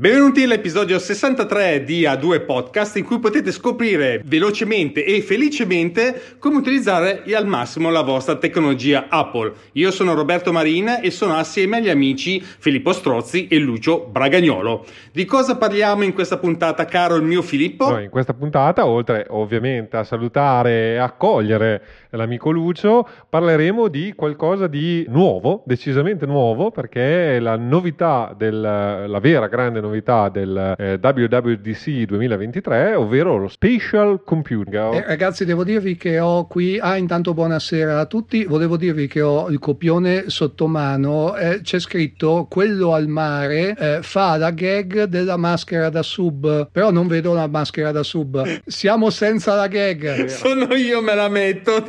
Benvenuti all'episodio 63 di A2 Podcast in cui potete scoprire velocemente e felicemente come utilizzare al massimo la vostra tecnologia Apple. Io sono Roberto Marina e sono assieme agli amici Filippo Strozzi e Lucio Bragagnolo. Di cosa parliamo in questa puntata, caro il mio Filippo? No, in questa puntata, oltre ovviamente a salutare e accogliere l'amico Lucio, parleremo di qualcosa di nuovo, decisamente nuovo, perché la novità, del, la vera grande novità novità del eh, WWDC 2023, ovvero lo Spatial Computing. Eh, ragazzi, devo dirvi che ho qui, ah intanto buonasera a tutti, volevo dirvi che ho il copione sotto mano, eh, c'è scritto quello al mare eh, fa la gag della maschera da sub, però non vedo la maschera da sub, siamo senza la gag. Sono io, me la metto.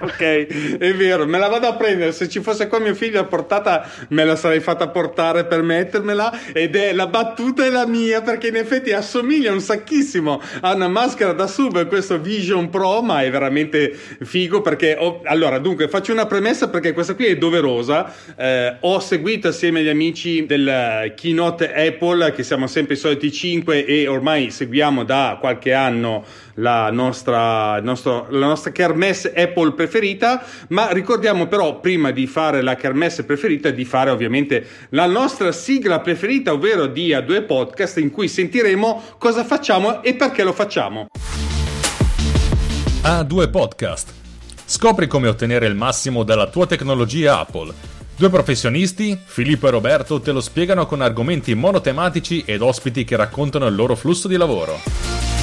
ok, è vero, me la vado a prendere, se ci fosse qua mio figlio a portata me la sarei fatta portare per mettermela ed è la battuta è la mia perché in effetti assomiglia un sacchissimo a una maschera da sub questo Vision Pro ma è veramente figo perché ho, allora dunque faccio una premessa perché questa qui è doverosa. Eh, ho seguito assieme agli amici del keynote Apple che siamo sempre i soliti 5 e ormai seguiamo da qualche anno la nostra, nostro, la nostra kermesse Apple preferita, ma ricordiamo però prima di fare la kermesse preferita di fare ovviamente la nostra sigla preferita, ovvero di A2 Podcast in cui sentiremo cosa facciamo e perché lo facciamo. A2 Podcast. Scopri come ottenere il massimo dalla tua tecnologia Apple. Due professionisti, Filippo e Roberto, te lo spiegano con argomenti monotematici ed ospiti che raccontano il loro flusso di lavoro.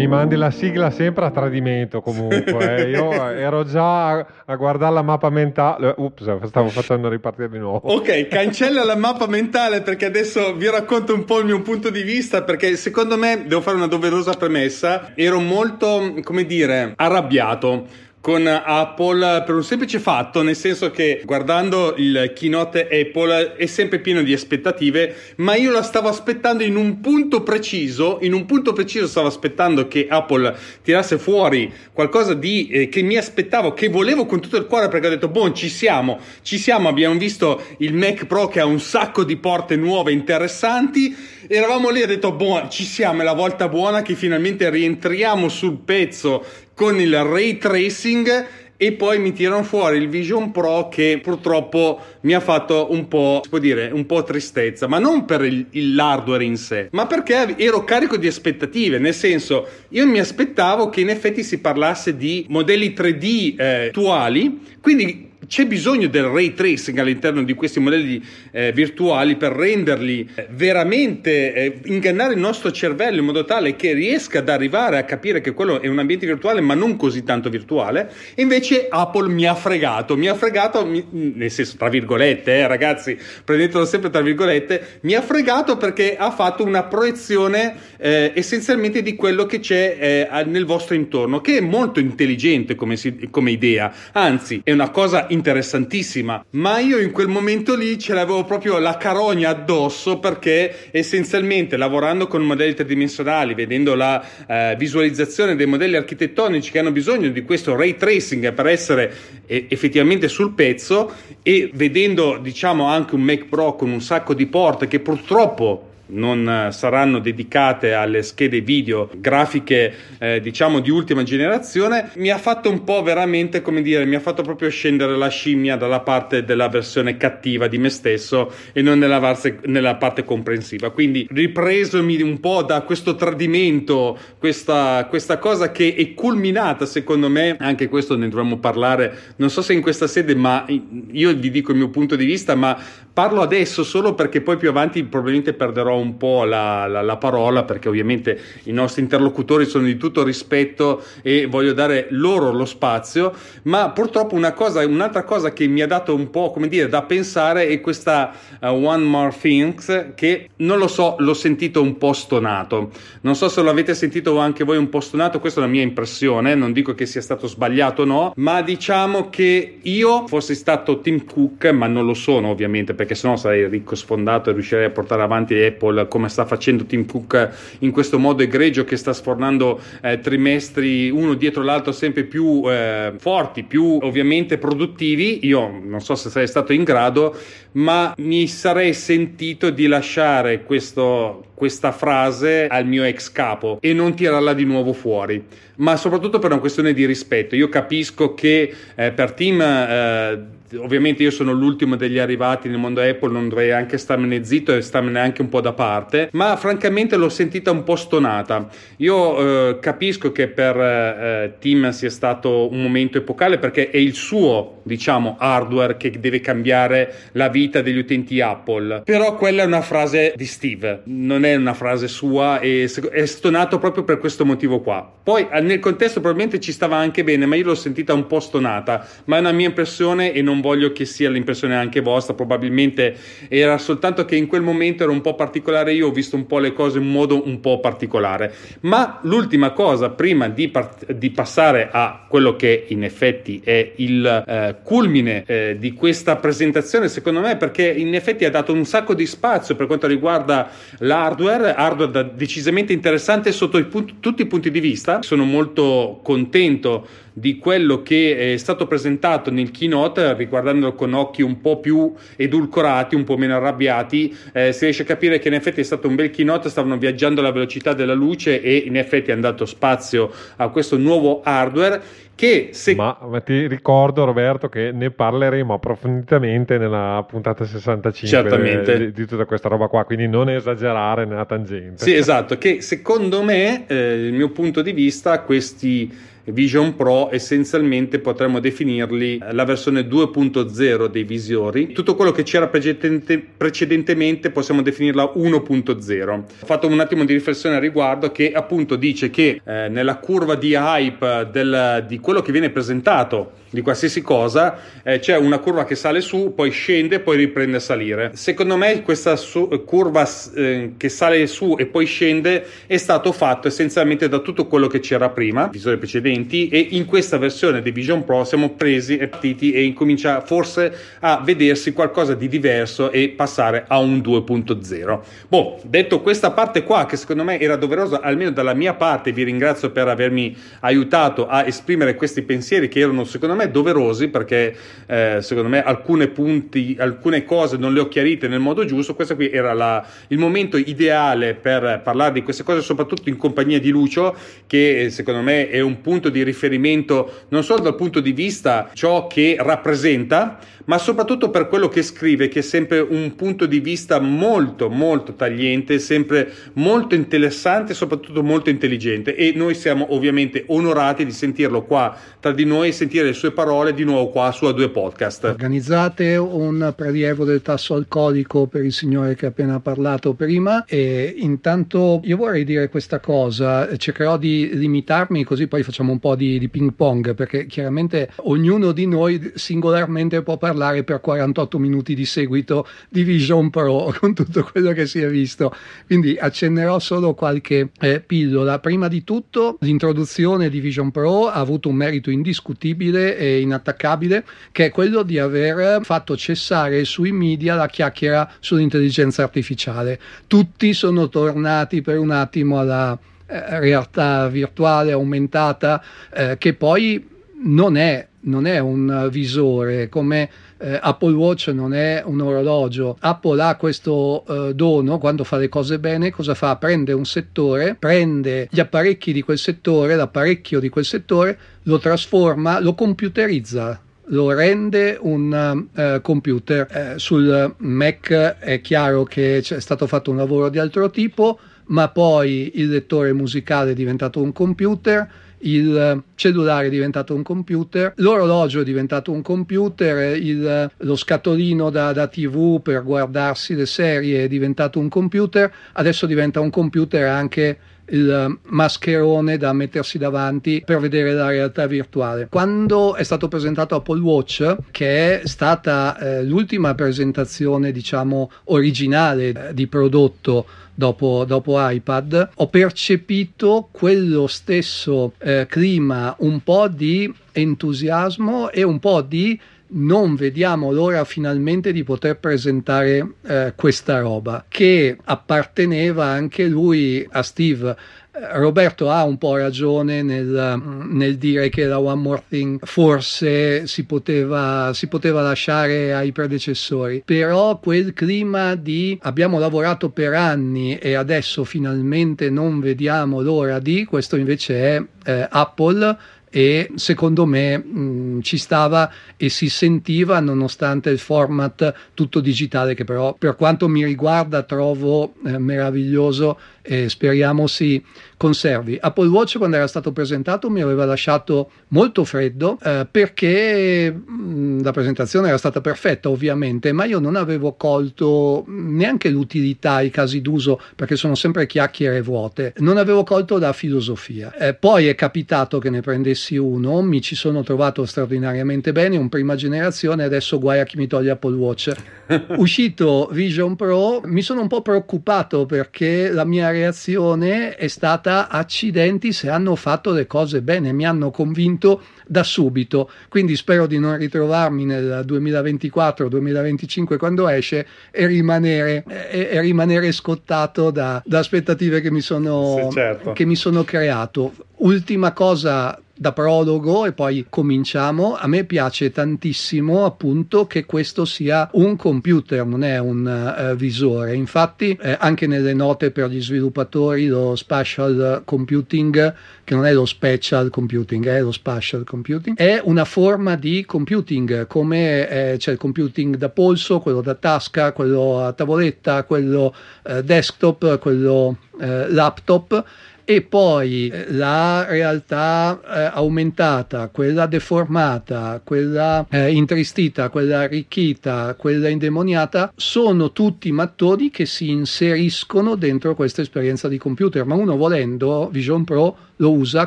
Mi mandi la sigla sempre a tradimento comunque. Eh. Io ero già a, a, guardare la mappa mentale. Ups, stavo facendo ripartire di nuovo. Ok, cancella la mappa mentale perché adesso vi racconto un po' il mio punto di vista perché secondo me devo fare una doverosa premessa. Ero molto, come dire, arrabbiato con Apple per un semplice fatto, nel senso che guardando il keynote Apple è sempre pieno di aspettative, ma io la stavo aspettando in un punto preciso, in un punto preciso stavo aspettando che Apple tirasse fuori qualcosa di eh, che mi aspettavo, che volevo con tutto il cuore perché ho detto, boh, ci siamo, ci siamo, abbiamo visto il Mac Pro che ha un sacco di porte nuove interessanti, eravamo lì e ho detto, boh, ci siamo, è la volta buona che finalmente rientriamo sul pezzo con il ray tracing e poi mi tirano fuori il Vision Pro che purtroppo mi ha fatto un po', si può dire, un po' tristezza, ma non per il, l'hardware in sé, ma perché ero carico di aspettative, nel senso io mi aspettavo che in effetti si parlasse di modelli 3D eh, attuali, quindi c'è bisogno del ray tracing all'interno di questi modelli eh, virtuali per renderli eh, veramente eh, ingannare il nostro cervello in modo tale che riesca ad arrivare a capire che quello è un ambiente virtuale ma non così tanto virtuale. E invece Apple mi ha fregato mi ha fregato mi, nel senso tra virgolette eh, ragazzi prendetelo sempre tra virgolette mi ha fregato perché ha fatto una proiezione eh, essenzialmente di quello che c'è eh, nel vostro intorno che è molto intelligente come, si, come idea. Anzi è una cosa interessante interessantissima, ma io in quel momento lì ce l'avevo proprio la carogna addosso perché essenzialmente lavorando con modelli tridimensionali, vedendo la eh, visualizzazione dei modelli architettonici che hanno bisogno di questo ray tracing per essere eh, effettivamente sul pezzo e vedendo diciamo anche un Mac Pro con un sacco di porte che purtroppo non eh, saranno dedicate alle schede video grafiche eh, diciamo di ultima generazione mi ha fatto un po' veramente come dire mi ha fatto proprio scendere la scimmia dalla parte della versione cattiva di me stesso e non nella, varse, nella parte comprensiva. Quindi ripresomi un po' da questo tradimento questa, questa cosa che è culminata secondo me anche questo ne dovremmo parlare non so se in questa sede ma io vi dico il mio punto di vista ma parlo adesso solo perché poi più avanti probabilmente perderò un po' la, la, la, parola perché ovviamente i nostri interlocutori sono di tutto rispetto e voglio dare loro lo spazio, ma purtroppo una cosa, un'altra cosa che mi ha dato un po' come dire da pensare è questa uh, One More Things che non lo so, l'ho sentito un po' stonato. Non so se l'avete sentito anche voi un po' stonato, questa è la mia impressione, non dico che sia stato sbagliato o no, ma diciamo che io fossi stato Tim Cook, ma non lo sono ovviamente perché sennò sarei ricco sfondato e riuscirei a portare avanti Apple Apple, come sta facendo Tim Cook in questo modo egregio che sta sfornando eh, trimestri uno dietro l'altro sempre più eh, forti, più ovviamente produttivi. Io non so se sarei stato in grado, ma mi sarei sentito di lasciare questo, questa frase al mio ex capo e non tirarla di nuovo fuori ma soprattutto per una questione di rispetto. Io capisco che eh, per team eh, ovviamente io sono l'ultimo degli arrivati nel mondo Apple, non dovrei anche starmene zitto e starmene anche un po' da parte, ma francamente l'ho sentita un po' stonata. Io eh, capisco che per eh, Tim sia stato un momento epocale perché è il suo, diciamo, hardware che deve cambiare la vita degli utenti Apple. Però quella è una frase di Steve, non è una frase sua e è stonato proprio per questo motivo qua. Poi nel contesto probabilmente ci stava anche bene, ma io l'ho sentita un po' stonata, ma è una mia impressione e non voglio che sia l'impressione anche vostra, probabilmente era soltanto che in quel momento era un po' particolare, io ho visto un po' le cose in modo un po' particolare. Ma l'ultima cosa, prima di, part- di passare a quello che in effetti è il eh, culmine eh, di questa presentazione, secondo me, perché in effetti ha dato un sacco di spazio per quanto riguarda l'hardware, hardware decisamente interessante sotto i punti, tutti i punti di vista. Sono molto contento di quello che è stato presentato nel keynote, riguardandolo con occhi un po' più edulcorati, un po' meno arrabbiati, eh, si riesce a capire che in effetti è stato un bel keynote, stavano viaggiando alla velocità della luce e in effetti hanno dato spazio a questo nuovo hardware che se... ma, ma, ti ricordo Roberto che ne parleremo approfonditamente nella puntata 65 di, di, tutta questa roba qua, quindi non esagerare nella tangente. Sì, esatto, che secondo me, eh, il mio punto di vista, questi Vision Pro essenzialmente potremmo definirli la versione 2.0 dei visori. Tutto quello che c'era precedente, precedentemente possiamo definirla 1.0. Ho fatto un attimo di riflessione al riguardo che appunto dice che eh, nella curva di hype del, di quello che viene presentato di qualsiasi cosa eh, c'è una curva che sale su, poi scende, poi riprende a salire. Secondo me questa su, curva eh, che sale su e poi scende è stato fatto essenzialmente da tutto quello che c'era prima, visori precedenti, e in questa versione di Vision Pro siamo presi e partiti e incomincia forse a vedersi qualcosa di diverso e passare a un 2.0. Boh, detto questa parte qua che secondo me era doverosa almeno dalla mia parte, vi ringrazio per avermi aiutato a esprimere questi pensieri che erano secondo me me doverosi perché eh, secondo me alcune punti, alcune cose non le ho chiarite nel modo giusto. Questo qui era la, il momento ideale per parlare di queste cose, soprattutto in compagnia di Lucio, che secondo me è un punto di riferimento non solo dal punto di vista ciò che rappresenta, ma soprattutto per quello che scrive, che è sempre un punto di vista molto, molto tagliente, sempre molto interessante soprattutto molto intelligente. E noi siamo ovviamente onorati di sentirlo qua tra di noi e sentire le sue parole di nuovo qua su A2 Podcast. Organizzate un prelievo del tasso alcolico per il signore che ha appena parlato prima e intanto io vorrei dire questa cosa, cercherò di limitarmi così poi facciamo un po' di, di ping pong perché chiaramente ognuno di noi singolarmente può parlare parlare per 48 minuti di seguito di Vision Pro con tutto quello che si è visto. Quindi accennerò solo qualche eh, pillola. Prima di tutto, l'introduzione di Vision Pro ha avuto un merito indiscutibile e inattaccabile, che è quello di aver fatto cessare sui media la chiacchiera sull'intelligenza artificiale. Tutti sono tornati per un attimo alla eh, realtà virtuale aumentata, eh, che poi non è, non è un visore come eh, Apple Watch non è un orologio. Apple ha questo eh, dono quando fa le cose bene, cosa fa? Prende un settore, prende gli apparecchi di quel settore, l'apparecchio di quel settore, lo trasforma, lo computerizza lo rende un uh, computer. Eh, sul Mac è chiaro che c'è stato fatto un lavoro di altro tipo, ma poi il lettore musicale è diventato un computer il cellulare è diventato un computer, l'orologio è diventato un computer, il, lo scatolino da, da, TV per guardarsi le serie è diventato un computer, adesso diventa un computer anche il mascherone da mettersi davanti per vedere la realtà virtuale. Quando è stato presentato Apple Watch, che è stata eh, l'ultima presentazione, diciamo, originale eh, di prodotto dopo, dopo, iPad, ho percepito quello stesso eh, clima un po' di entusiasmo e un po' di non vediamo l'ora finalmente di poter presentare eh, questa roba che apparteneva anche lui a Steve Roberto ha un po' ragione nel, nel, dire che la One More Thing forse si poteva, si poteva lasciare ai predecessori, però quel clima di abbiamo lavorato per anni e adesso finalmente non vediamo l'ora di, questo invece è eh, Apple e secondo me mh, ci stava e si sentiva nonostante il format tutto digitale che però per quanto mi riguarda trovo eh, meraviglioso e speriamo si conservi. Apple Watch quando era stato presentato mi aveva lasciato molto freddo eh, perché mh, la presentazione era stata perfetta ovviamente, ma io non avevo colto neanche l'utilità, i casi d'uso, perché sono sempre chiacchiere vuote, non avevo colto la filosofia. Eh, poi è capitato che ne prendessi uno, mi ci sono trovato straordinariamente bene, un prima generazione, adesso guai a chi mi toglie Apple Watch. Uscito Vision Pro mi sono un po' preoccupato perché la mia reazione è stata accidenti se hanno fatto le cose bene, mi hanno convinto da subito, quindi spero di non ritrovarmi nel 2024-2025 quando esce e rimanere, e, e rimanere scottato da, da, aspettative che mi sono, sì, certo. che mi sono creato. Ultima cosa da prologo e poi cominciamo. A me piace tantissimo appunto che questo sia un computer, non è un uh, visore. Infatti eh, anche nelle note per gli sviluppatori lo spatial computing, che non è lo special computing, è lo spatial computing, è una forma di computing, come eh, c'è il computing da polso, quello da tasca, quello a tavoletta, quello eh, desktop, quello eh, laptop e poi eh, la realtà eh, aumentata, quella deformata, quella eh, intristita, quella arricchita, quella indemoniata, sono tutti mattoni che si inseriscono dentro questa esperienza di computer, ma uno volendo Vision Pro lo usa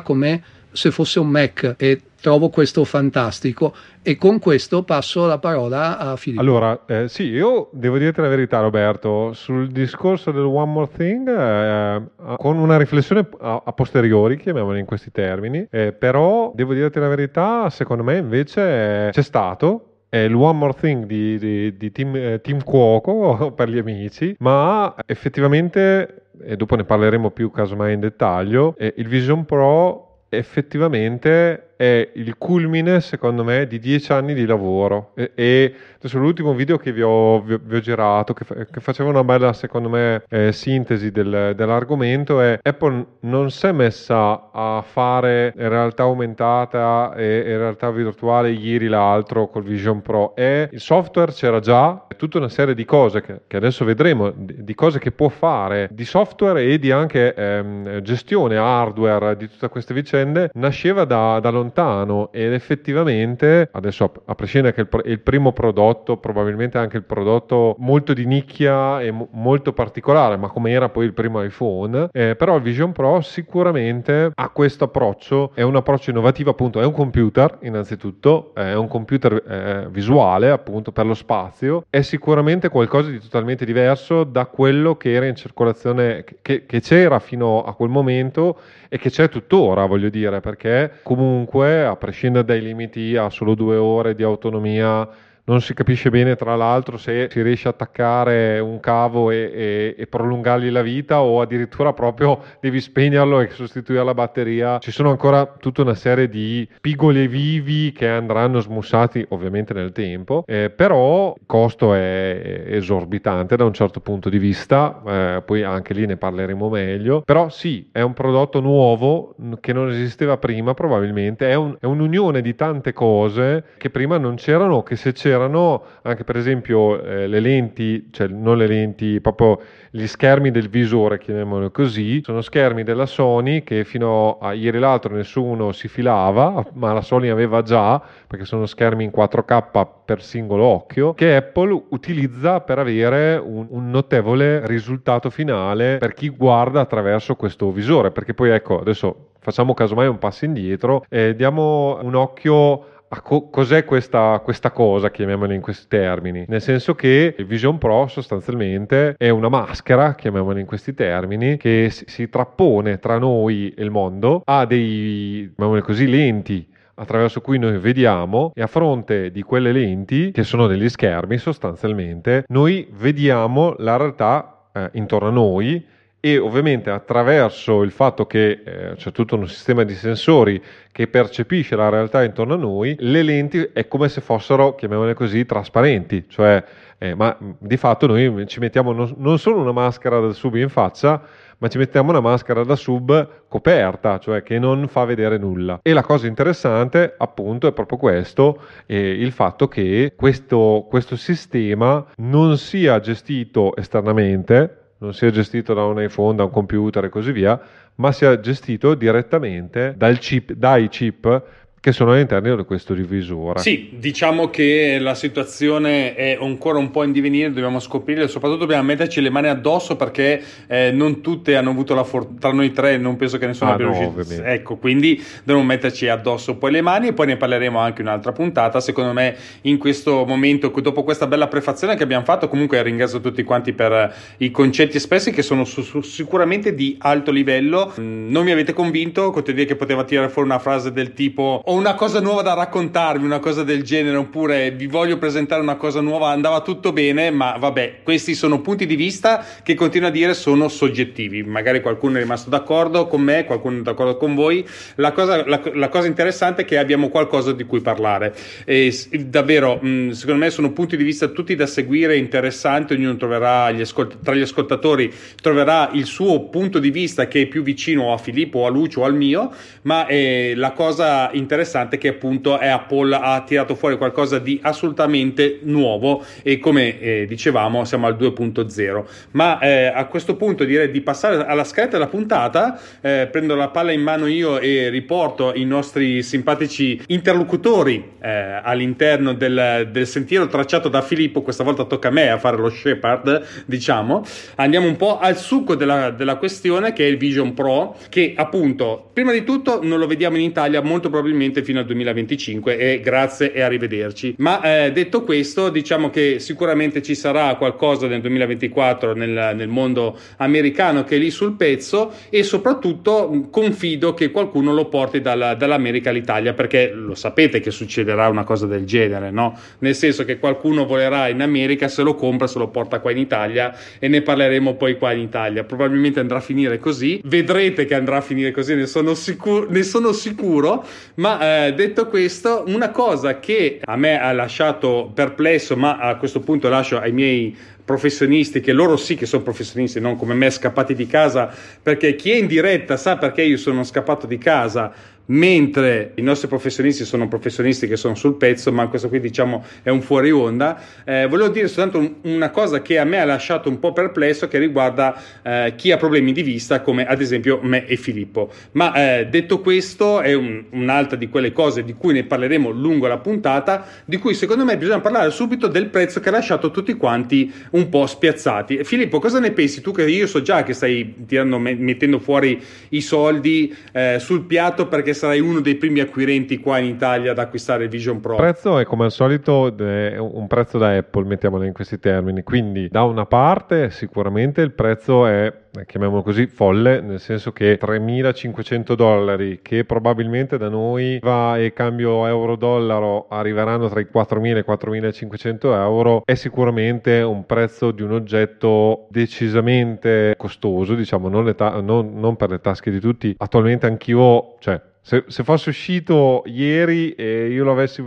come se fosse un Mac e trovo questo fantastico e con questo passo la parola a Filippo. Allora, eh, sì, io devo dirti la verità Roberto, sul discorso del One More Thing, eh, con una riflessione a, a, posteriori, chiamiamola in questi termini, eh, però devo dirti la verità, secondo me invece c'è stato il One More Thing di, di, di team, eh, team, Cuoco per gli amici, ma effettivamente, e dopo ne parleremo più casomai in dettaglio, eh, il Vision Pro effettivamente è il culmine, secondo me, di dieci anni di lavoro. E, e adesso l'ultimo video che vi ho, vi, vi ho girato, che, che, faceva una bella, secondo me, eh, sintesi del, dell'argomento, è Apple non si è messa a fare realtà aumentata e, e realtà virtuale ieri l'altro col Vision Pro. E il software c'era già, tutta una serie di cose che, che adesso vedremo, di, di, cose che può fare, di software e di anche ehm, gestione hardware di tutte queste vicende, nasceva da, da lontano lontano ed effettivamente, adesso a prescindere che il, il primo prodotto, probabilmente anche il prodotto molto di nicchia e mo- molto particolare, ma come era poi il primo iPhone, eh, però il Vision Pro sicuramente ha questo approccio, è un approccio innovativo appunto, è un computer innanzitutto, è un computer eh, visuale appunto per lo spazio, è sicuramente qualcosa di totalmente diverso da quello che era in circolazione, che, che c'era fino a quel momento e che c'è tuttora, voglio dire, perché comunque, a prescindere dai limiti a solo due ore di autonomia non si capisce bene tra l'altro se si riesce a attaccare un cavo e, e, e, prolungargli la vita o addirittura proprio devi spegnerlo e sostituire la batteria. Ci sono ancora tutta una serie di piccoli vivi che andranno smussati ovviamente nel tempo, eh, però il costo è esorbitante da un certo punto di vista, eh, poi anche lì ne parleremo meglio, però sì, è un prodotto nuovo che non esisteva prima probabilmente, è, un, è un'unione di tante cose che prima non c'erano, che se c'erano c'erano anche per esempio eh, le lenti, cioè non le lenti, proprio gli schermi del visore, chiamiamolo così, sono schermi della Sony che fino a ieri l'altro nessuno si filava, ma la Sony aveva già, perché sono schermi in 4K per singolo occhio, che Apple utilizza per avere un, un notevole risultato finale per chi guarda attraverso questo visore, perché poi ecco, adesso facciamo casomai un passo indietro e diamo un occhio a co- cos'è questa, questa, cosa, chiamiamola in questi termini? Nel senso che il Vision Pro sostanzialmente è una maschera, chiamiamola in questi termini, che si, si trappone tra noi e il mondo, ha dei, così, lenti attraverso cui noi vediamo e a fronte di quelle lenti che sono degli schermi sostanzialmente noi vediamo la realtà eh, intorno a noi e ovviamente attraverso il fatto che eh, c'è tutto un sistema di sensori che percepisce la realtà intorno a noi, le lenti è come se fossero, chiamiamole così, trasparenti, cioè eh, ma di fatto noi ci mettiamo non, non solo una maschera da sub in faccia, ma ci mettiamo una maschera da sub coperta, cioè che non fa vedere nulla. E la cosa interessante, appunto, è proprio questo, eh, il fatto che questo, questo sistema non sia gestito esternamente, non sia gestito da un iPhone, da un computer e così via, ma sia gestito direttamente chip, dai chip che sono all'interno di questo divisore. Sì, diciamo che la situazione è ancora un po' in divenire, dobbiamo scoprire, soprattutto dobbiamo metterci le mani addosso perché eh, non tutte hanno avuto la fortuna, tra noi tre non penso che nessuno ah, abbia no, riuscito. Ecco, quindi dobbiamo metterci addosso poi le mani e poi ne parleremo anche un'altra puntata. Secondo me in questo momento, dopo questa bella prefazione che abbiamo fatto, comunque ringrazio tutti quanti per i concetti espressi che sono su, su, sicuramente di alto livello. Mm, non mi avete convinto, con dire che poteva tirare fuori una frase del tipo una cosa nuova da raccontarvi, una cosa del genere, oppure vi voglio presentare una cosa nuova, andava tutto bene, ma vabbè, questi sono punti di vista che continuo a dire sono soggettivi. Magari qualcuno è rimasto d'accordo con me, qualcuno è d'accordo con voi. La cosa, la, la cosa interessante è che abbiamo qualcosa di cui parlare. E davvero, mh, secondo me sono punti di vista tutti da seguire, interessanti, ognuno troverà gli ascolt- tra gli ascoltatori troverà il suo punto di vista che è più vicino a Filippo a Lucio o al mio, ma eh, la cosa interessante interessante che appunto Apple ha tirato fuori qualcosa di assolutamente nuovo e come eh, dicevamo siamo al 2.0 ma eh, a questo punto direi di passare alla scaletta della puntata. Eh, prendo la palla in mano io e riporto i nostri simpatici interlocutori eh, all'interno del, del, sentiero tracciato da Filippo. Questa volta tocca a me a fare lo Shepard diciamo. Andiamo un po' al succo della, della questione che è il Vision Pro che appunto prima di tutto non lo vediamo in Italia molto probabilmente probabilmente fino al 2025 e grazie e arrivederci. Ma eh, detto questo, diciamo che sicuramente ci sarà qualcosa nel 2024 nel, nel mondo americano che è lì sul pezzo e soprattutto confido che qualcuno lo porti dalla, dall'America all'Italia perché lo sapete che succederà una cosa del genere, no? Nel senso che qualcuno volerà in America, se lo compra, se lo porta qua in Italia e ne parleremo poi qua in Italia. Probabilmente andrà a finire così, vedrete che andrà a finire così, ne sono, sicuro, ne sono sicuro, ma eh, detto questo, una cosa che a me ha lasciato perplesso, ma a questo punto lascio ai miei professionisti, che loro sì che sono professionisti, non come me scappati di casa, perché chi è in diretta sa perché io sono scappato di casa mentre i nostri professionisti sono professionisti che sono sul pezzo, ma questo qui diciamo è un fuori onda. Eh, volevo dire soltanto una cosa che a me ha lasciato un po' perplesso che riguarda eh, chi ha problemi di vista, come ad esempio me e Filippo. Ma eh, detto questo, è un, un'altra di quelle cose di cui ne parleremo lungo la puntata, di cui secondo me bisogna parlare subito del prezzo che ha lasciato tutti quanti un po' spiazzati. Filippo, cosa ne pensi tu? Che io so già che stai tirando, mettendo fuori i soldi eh, sul piatto perché sarai uno dei primi acquirenti qua in Italia ad acquistare Vision Pro. Il prezzo è come al solito un prezzo da Apple, mettiamolo in questi termini. Quindi da una parte sicuramente il prezzo è chiamiamolo così, folle, nel senso che 3.500 dollari che probabilmente da noi va e cambio euro-dollaro arriveranno tra i 4.000 e 4.500 euro è sicuramente un prezzo di un oggetto decisamente costoso, diciamo, non, ta- non, non per le tasche di tutti. Attualmente anch'io, cioè se, se, fosse uscito ieri e io avessi,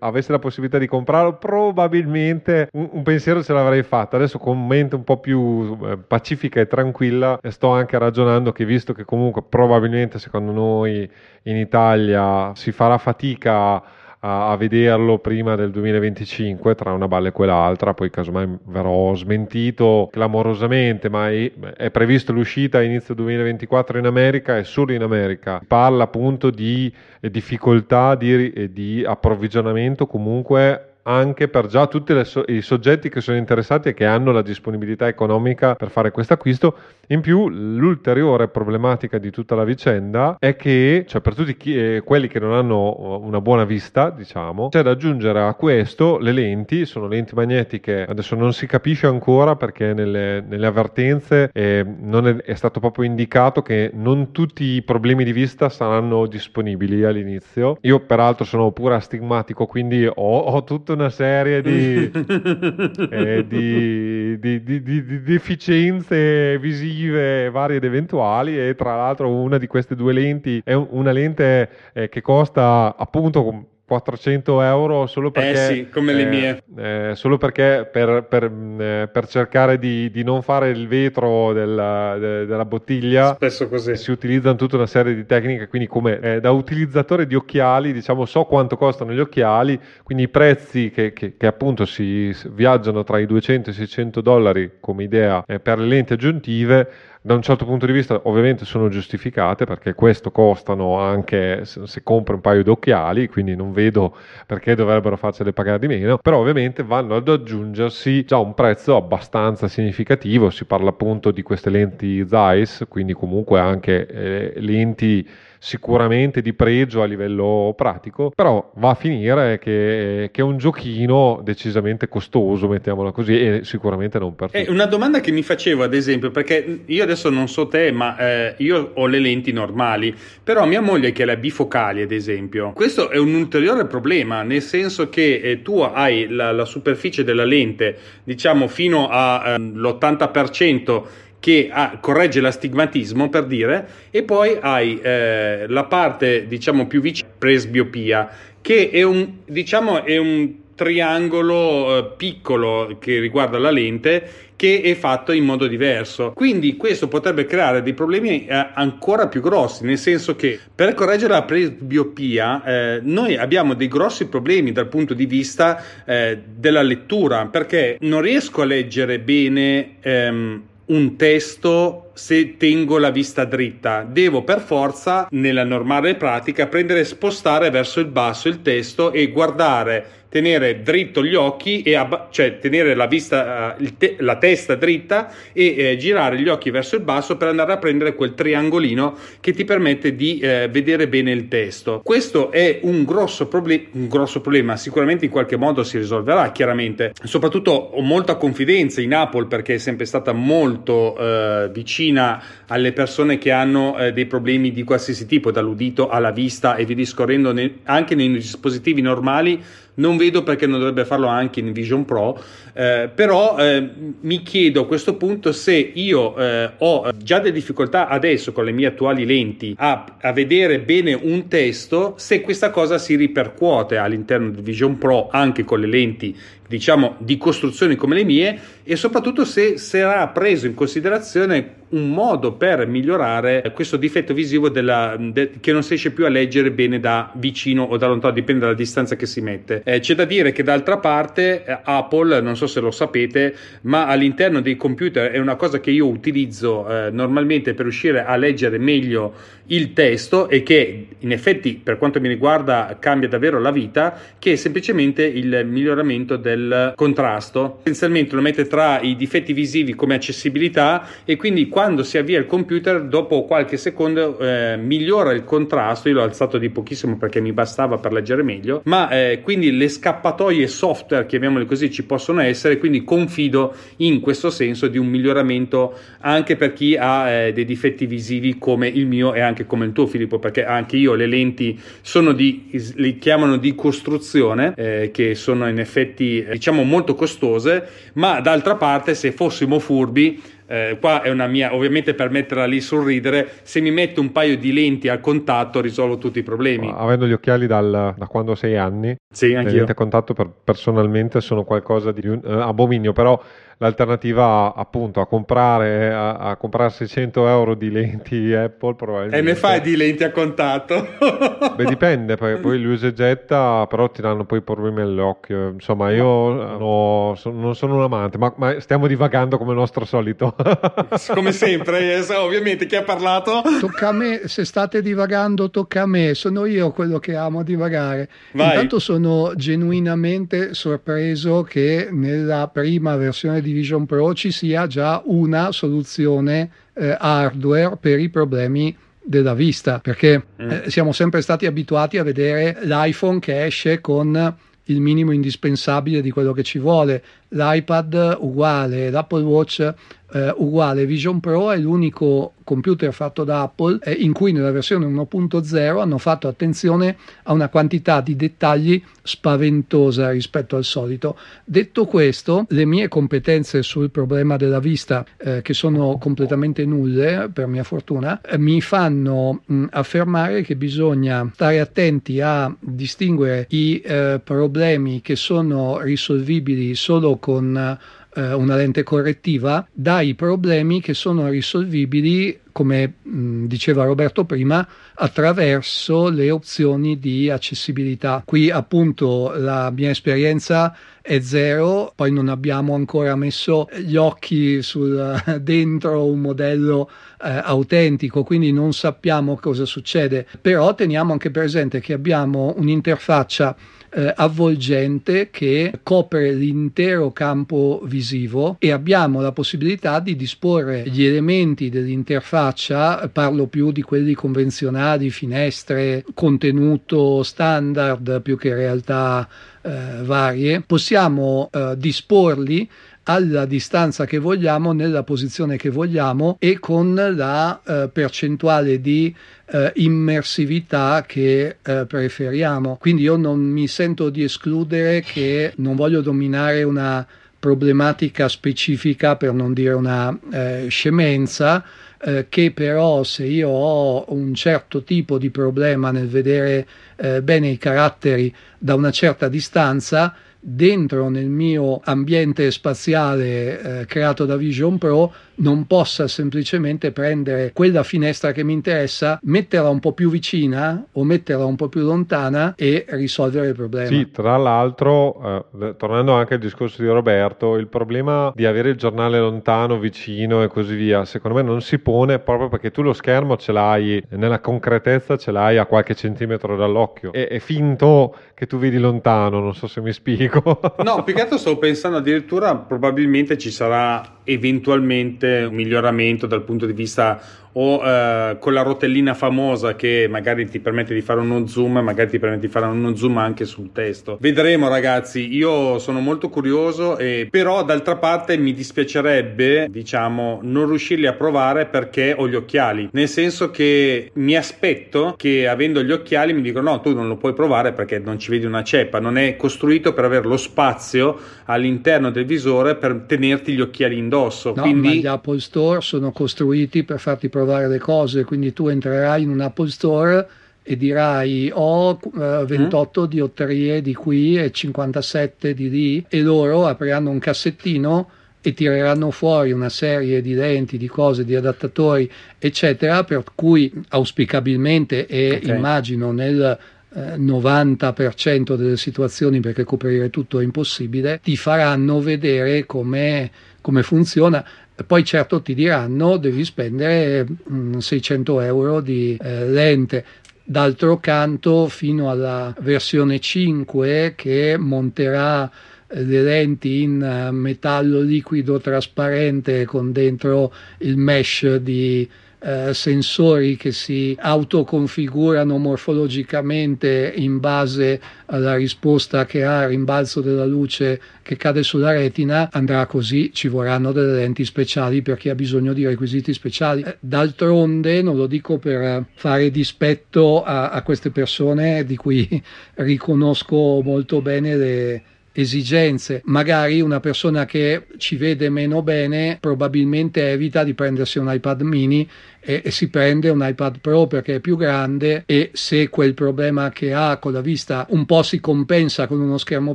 avessi, la possibilità di comprarlo, probabilmente un, un, pensiero ce l'avrei fatto. Adesso con mente un po' più eh, pacifica e tranquilla sto anche ragionando che visto che comunque probabilmente secondo noi in Italia si farà fatica a, a, vederlo prima del 2025 tra una balla e quell'altra, poi casomai verrò smentito clamorosamente, ma è, è previsto l'uscita a inizio 2024 in America e solo in America. Parla appunto di difficoltà di, di approvvigionamento comunque anche per già tutti so- i soggetti che sono interessati e che hanno la disponibilità economica per fare questo acquisto. In più, l'ulteriore problematica di tutta la vicenda è che, cioè per tutti chi, eh, quelli che non hanno una buona vista, diciamo, c'è da aggiungere a questo le lenti, sono lenti magnetiche, adesso non si capisce ancora perché nelle, nelle avvertenze eh, non è, è stato proprio indicato che non tutti i problemi di vista saranno disponibili all'inizio. Io peraltro sono pure astigmatico, quindi ho, ho tutta una serie di, eh, di, di, di, deficienze visive varie ed eventuali e tra l'altro una di queste due lenti è una lente eh, che costa appunto 400 euro solo perché, eh sì, come le mie. Eh, solo perché per, per, eh, per cercare di, di, non fare il vetro della, de, della, bottiglia spesso così si utilizzano tutta una serie di tecniche quindi come eh, da utilizzatore di occhiali diciamo so quanto costano gli occhiali quindi i prezzi che, che, che appunto si viaggiano tra i 200 e i 600 dollari come idea eh, per le lenti aggiuntive da un certo punto di vista ovviamente sono giustificate perché questo costano anche se, compri un paio di occhiali, quindi non vedo perché dovrebbero farcele pagare di meno, però ovviamente vanno ad aggiungersi già un prezzo abbastanza significativo, si parla appunto di queste lenti Zeiss, quindi comunque anche eh, lenti sicuramente di pregio a livello pratico, però va a finire che, che, è un giochino decisamente costoso, mettiamola così, e sicuramente non per tutti. È una domanda che mi facevo, ad esempio, perché io adesso non so te, ma eh, io ho le lenti normali, però mia moglie che ha le bifocali, ad esempio, questo è un ulteriore problema, nel senso che eh, tu hai la, la, superficie della lente, diciamo, fino all'80% ehm, che ha, corregge l'astigmatismo per dire e poi hai eh, la parte diciamo più vicina presbiopia che è un diciamo è un triangolo eh, piccolo che riguarda la lente che è fatto in modo diverso. Quindi questo potrebbe creare dei problemi eh, ancora più grossi, nel senso che per correggere la presbiopia eh, noi abbiamo dei grossi problemi dal punto di vista eh, della lettura, perché non riesco a leggere bene ehm, un testo se tengo la vista dritta. Devo per forza, nella normale pratica, prendere e spostare verso il basso il testo e guardare tenere dritto gli occhi, e abba- cioè tenere la, vista, uh, te- la testa dritta e eh, girare gli occhi verso il basso per andare a prendere quel triangolino che ti permette di eh, vedere bene il testo. Questo è un grosso, proble- un grosso problema, sicuramente in qualche modo si risolverà, chiaramente. Soprattutto ho molta confidenza in Apple perché è sempre stata molto eh, vicina alle persone che hanno eh, dei problemi di qualsiasi tipo, dall'udito alla vista e vi discorrendo ne- anche nei dispositivi normali non vedo perché non dovrebbe farlo anche in Vision Pro, eh, però eh, mi chiedo a questo punto se io eh, ho già delle difficoltà adesso con le mie attuali lenti a, a, vedere bene un testo, se questa cosa si ripercuote all'interno del Vision Pro anche con le lenti diciamo di costruzioni come le mie e soprattutto se sarà preso in considerazione un modo per migliorare questo difetto visivo della, de, che non si riesce più a leggere bene da vicino o da lontano, dipende dalla distanza che si mette. Eh, c'è da dire che d'altra parte eh, Apple, non so se lo sapete, ma all'interno dei computer è una cosa che io utilizzo eh, normalmente per riuscire a leggere meglio il testo e che in effetti per quanto mi riguarda cambia davvero la vita, che è semplicemente il miglioramento del contrasto. Essenzialmente lo mette tra i difetti visivi come accessibilità e quindi quando si avvia il computer dopo qualche secondo eh, migliora il contrasto, io l'ho alzato di pochissimo perché mi bastava per leggere meglio, ma eh, quindi le scappatoie software, chiamiamole così, ci possono essere, quindi confido in questo senso di un miglioramento anche per chi ha eh, dei difetti visivi come il mio e anche come il tuo Filippo, perché anche io le lenti sono di, li chiamano di costruzione, eh, che sono in effetti diciamo molto costose, ma d'altra parte se fossimo furbi eh, qua è una mia, ovviamente per metterla lì sul ridere, se mi metto un paio di lenti al contatto risolvo tutti i problemi. Avendo gli occhiali dal, da quando sei anni, sì, le lenti a contatto per, personalmente sono qualcosa di un uh, abominio, però l'alternativa appunto a comprare, a, a comprare 600 euro di lenti Apple probabilmente. E ne fai di lenti a contatto? Beh, dipende, poi, poi l'usa e getta, però ti danno poi problemi all'occhio. Insomma, io no, so, non sono un amante, ma, ma, stiamo divagando come il nostro solito. come sempre, eh, ovviamente chi ha parlato? Tocca a me, se state divagando tocca a me, sono io quello che amo divagare. Vai. Intanto sono genuinamente sorpreso che nella prima versione di Vision Pro ci sia già una soluzione eh, hardware per i problemi della vista, perché mm. eh, siamo sempre stati abituati a vedere l'iPhone che esce con il minimo indispensabile di quello che ci vuole, l'iPad uguale, l'Apple Watch eh, uguale Vision Pro è l'unico computer fatto da Apple eh, in cui nella versione 1.0 hanno fatto attenzione a una quantità di dettagli spaventosa rispetto al solito. Detto questo, le mie competenze sul problema della vista, eh, che sono completamente nulle per mia fortuna, eh, mi fanno mh, affermare che bisogna stare attenti a distinguere i eh, problemi che sono risolvibili solo con eh, una lente correttiva dai problemi che sono risolvibili come mh, diceva Roberto prima, attraverso le opzioni di accessibilità. Qui appunto la mia esperienza è zero, poi non abbiamo ancora messo gli occhi sul, dentro un modello eh, autentico, quindi non sappiamo cosa succede, però teniamo anche presente che abbiamo un'interfaccia eh, avvolgente che copre l'intero campo visivo e abbiamo la possibilità di disporre gli elementi dell'interfaccia, parlo più di quelli convenzionali, finestre, contenuto standard più che realtà eh, varie, possiamo eh, disporli alla distanza che vogliamo, nella posizione che vogliamo e con la eh, percentuale di eh, immersività che eh, preferiamo. Quindi io non mi sento di escludere che non voglio dominare una problematica specifica, per non dire una eh, scemenza, eh, che però se io ho un certo tipo di problema nel vedere eh, bene i caratteri da una certa distanza, dentro nel mio ambiente spaziale eh, creato da Vision Pro non possa semplicemente prendere quella finestra che mi interessa, metterla un po' più vicina o metterla un po' più lontana e risolvere il problema. Sì, tra l'altro, eh, tornando anche al discorso di Roberto, il problema di avere il giornale lontano, vicino e così via, secondo me non si pone proprio perché tu lo schermo ce l'hai nella concretezza, ce l'hai a qualche centimetro dall'occhio. È, è finto che tu vedi lontano, non so se mi spiego. no, più che altro sto pensando addirittura probabilmente ci sarà eventualmente un miglioramento dal punto di vista o eh, con la rotellina famosa che magari ti permette di fare uno zoom, magari ti permette di fare uno zoom anche sul testo. Vedremo ragazzi, io sono molto curioso, e, però d'altra parte mi dispiacerebbe, diciamo, non riuscirli a provare perché ho gli occhiali, nel senso che mi aspetto che avendo gli occhiali mi dicono no, tu non lo puoi provare perché non ci vedi una ceppa, non è costruito per avere lo spazio all'interno del visore per tenerti gli occhiali indosso. No, Quindi... ma gli Apple Store sono costruiti per farti provare le cose, quindi tu entrerai in un Apple Store e dirai ho uh, 28 mm. diotterie di qui e 57 di lì e loro apriranno un cassettino e tireranno fuori una serie di lenti, di cose, di adattatori, eccetera, per cui auspicabilmente e okay. immagino nel 90% eh, delle situazioni, perché coprire tutto è impossibile, ti faranno vedere come, come funziona. Poi certo ti diranno devi spendere mh, mm, 600 euro di eh, lente. D'altro canto, fino alla versione 5 che monterà eh, le lenti in eh, metallo liquido trasparente con dentro il mesh di eh, sensori che si autoconfigurano morfologicamente in base alla risposta che ha il rimbalzo della luce che cade sulla retina, andrà così, ci vorranno delle lenti speciali per chi ha bisogno di requisiti speciali. Eh, d'altronde, non lo dico per fare dispetto a, a queste persone di cui riconosco molto bene le esigenze. Magari una persona che ci vede meno bene probabilmente evita di prendersi un iPad mini e, e, si prende un iPad Pro perché è più grande e se quel problema che ha con la vista un po' si compensa con uno schermo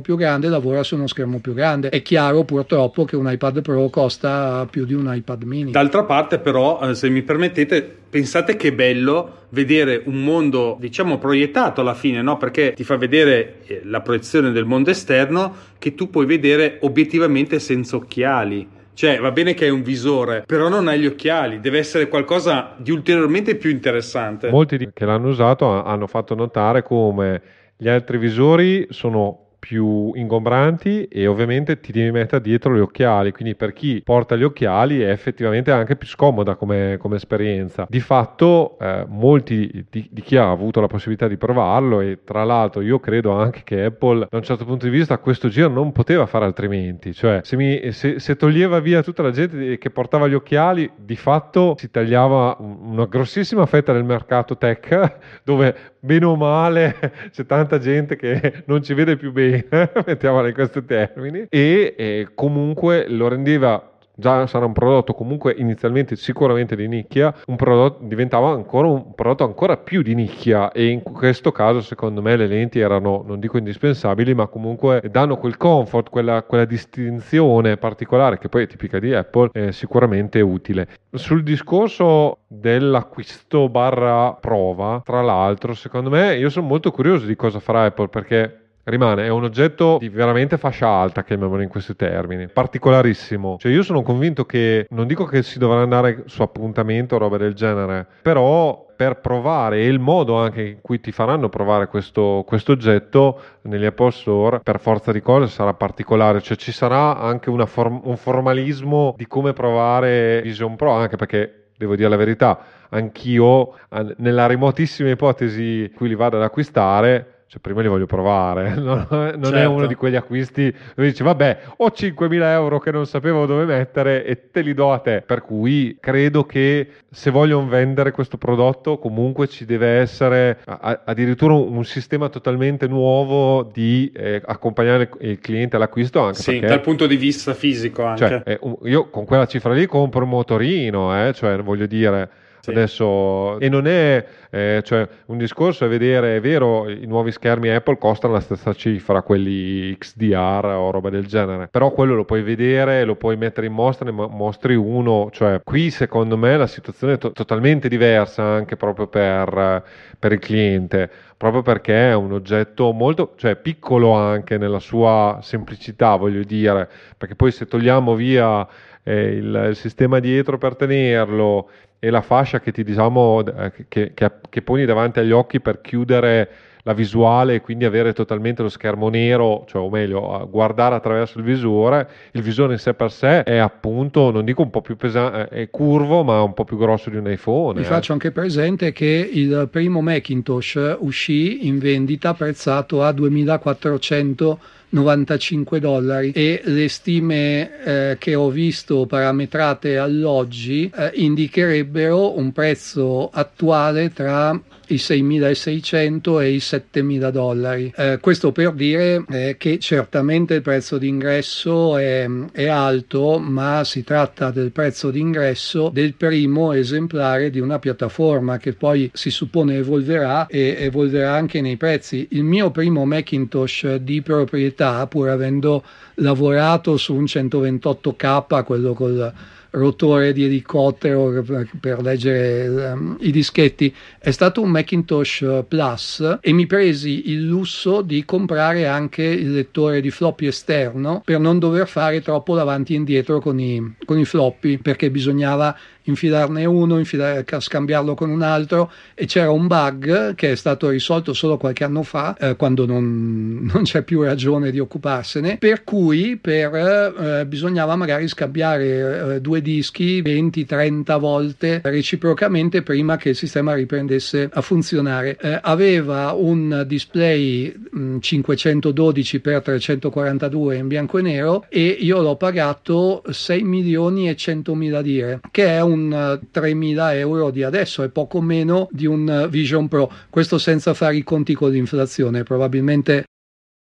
più grande, lavora su uno schermo più grande. È chiaro purtroppo che un iPad Pro costa più di un iPad mini. D'altra parte però, eh, se mi permettete, pensate che bello vedere un mondo, diciamo, proiettato alla fine, no? Perché ti fa vedere eh, la proiezione del mondo esterno che tu puoi vedere obiettivamente senza occhiali. Cioè, va bene che hai un visore, però non hai gli occhiali, deve essere qualcosa di ulteriormente più interessante. Molti che l'hanno usato hanno fatto notare come gli altri visori sono più ingombranti e ovviamente ti devi mettere dietro gli occhiali, quindi per chi porta gli occhiali è effettivamente anche più scomoda come, come esperienza. Di fatto eh, molti di, di, chi ha avuto la possibilità di provarlo e tra l'altro io credo anche che Apple da un certo punto di vista a questo giro non poteva fare altrimenti, cioè se, mi, se, se toglieva via tutta la gente che portava gli occhiali di fatto si tagliava una grossissima fetta del mercato tech dove bene o male c'è tanta gente che non ci vede più bene, mettiamola in questi termini, e, e comunque lo rendeva già sarà un prodotto comunque inizialmente sicuramente di nicchia, un prodotto diventava ancora un prodotto ancora più di nicchia e in questo caso secondo me le lenti erano non dico indispensabili ma comunque danno quel comfort, quella, quella distinzione particolare che poi è tipica di Apple, è sicuramente utile. Sul discorso dell'acquisto barra prova, tra l'altro secondo me io sono molto curioso di cosa farà Apple perché rimane, è un oggetto di veramente fascia alta, chiamiamolo in questi termini, particolarissimo. Cioè io sono convinto che, non dico che si dovrà andare su appuntamento o roba del genere, però per provare e il modo anche in cui ti faranno provare questo, questo oggetto negli Apple Store per forza di cose sarà particolare, cioè ci sarà anche form- un formalismo di come provare Vision Pro, anche perché devo dire la verità, anch'io nella remotissima ipotesi in cui li vado ad acquistare cioè prima li voglio provare, non, non certo. è uno di quegli acquisti dove dici vabbè ho 5.000 euro che non sapevo dove mettere e te li do a te, per cui credo che se vogliono vendere questo prodotto comunque ci deve essere a, addirittura un, un, sistema totalmente nuovo di eh, accompagnare il cliente all'acquisto anche sì, perché, dal punto di vista fisico anche. Cioè, eh, io con quella cifra lì compro un motorino, eh, cioè voglio dire sì. Adesso, e non è eh, cioè, un discorso è vedere, è vero, i nuovi schermi Apple costano la stessa cifra, quelli XDR o roba del genere, però quello lo puoi vedere, lo puoi mettere in mostra, ne mostri uno, cioè qui secondo me la situazione è to- totalmente diversa anche proprio per, per il cliente proprio perché è un oggetto molto cioè piccolo anche nella sua semplicità, voglio dire, perché poi se togliamo via eh, il, il, sistema dietro per tenerlo e la fascia che ti diciamo eh, che, che, che poni davanti agli occhi per chiudere la visuale e quindi avere totalmente lo schermo nero, cioè o meglio, guardare attraverso il visore. Il visore in sé per sé è appunto, non dico un po' più pesante, è curvo, ma un po' più grosso di un iPhone. Vi eh. faccio anche presente che il primo Macintosh uscì in vendita prezzato a 2400 95 dollari e le stime eh, che ho visto parametrate all'oggi eh, indicherebbero un prezzo attuale tra i 6.600 e i 7.000 dollari. Eh, questo per dire eh, che certamente il prezzo d'ingresso è, è, alto, ma si tratta del prezzo d'ingresso del primo esemplare di una piattaforma che poi si suppone evolverà e evolverà anche nei prezzi. Il mio primo Macintosh di proprietà, pur avendo lavorato su un 128K, quello col rotore di elicottero per leggere um, i dischetti. È stato un Macintosh Plus e mi presi il lusso di comprare anche il lettore di floppy esterno per non dover fare troppo davanti e indietro con i, con i floppy perché bisognava infilarne uno, infilare, scambiarlo con un altro e c'era un bug che è stato risolto solo qualche anno fa, eh, quando non, non, c'è più ragione di occuparsene, per cui per, eh, bisognava magari scambiare eh, due dischi 20-30 volte reciprocamente prima che il sistema riprendesse a funzionare. Eh, aveva un display mh, 512 x 342 in bianco e nero e io l'ho pagato 6 milioni e 100 mila lire, che è un un 3.000 eh, euro di adesso, è poco meno di un eh, Vision Pro. Questo senza fare i conti con l'inflazione, probabilmente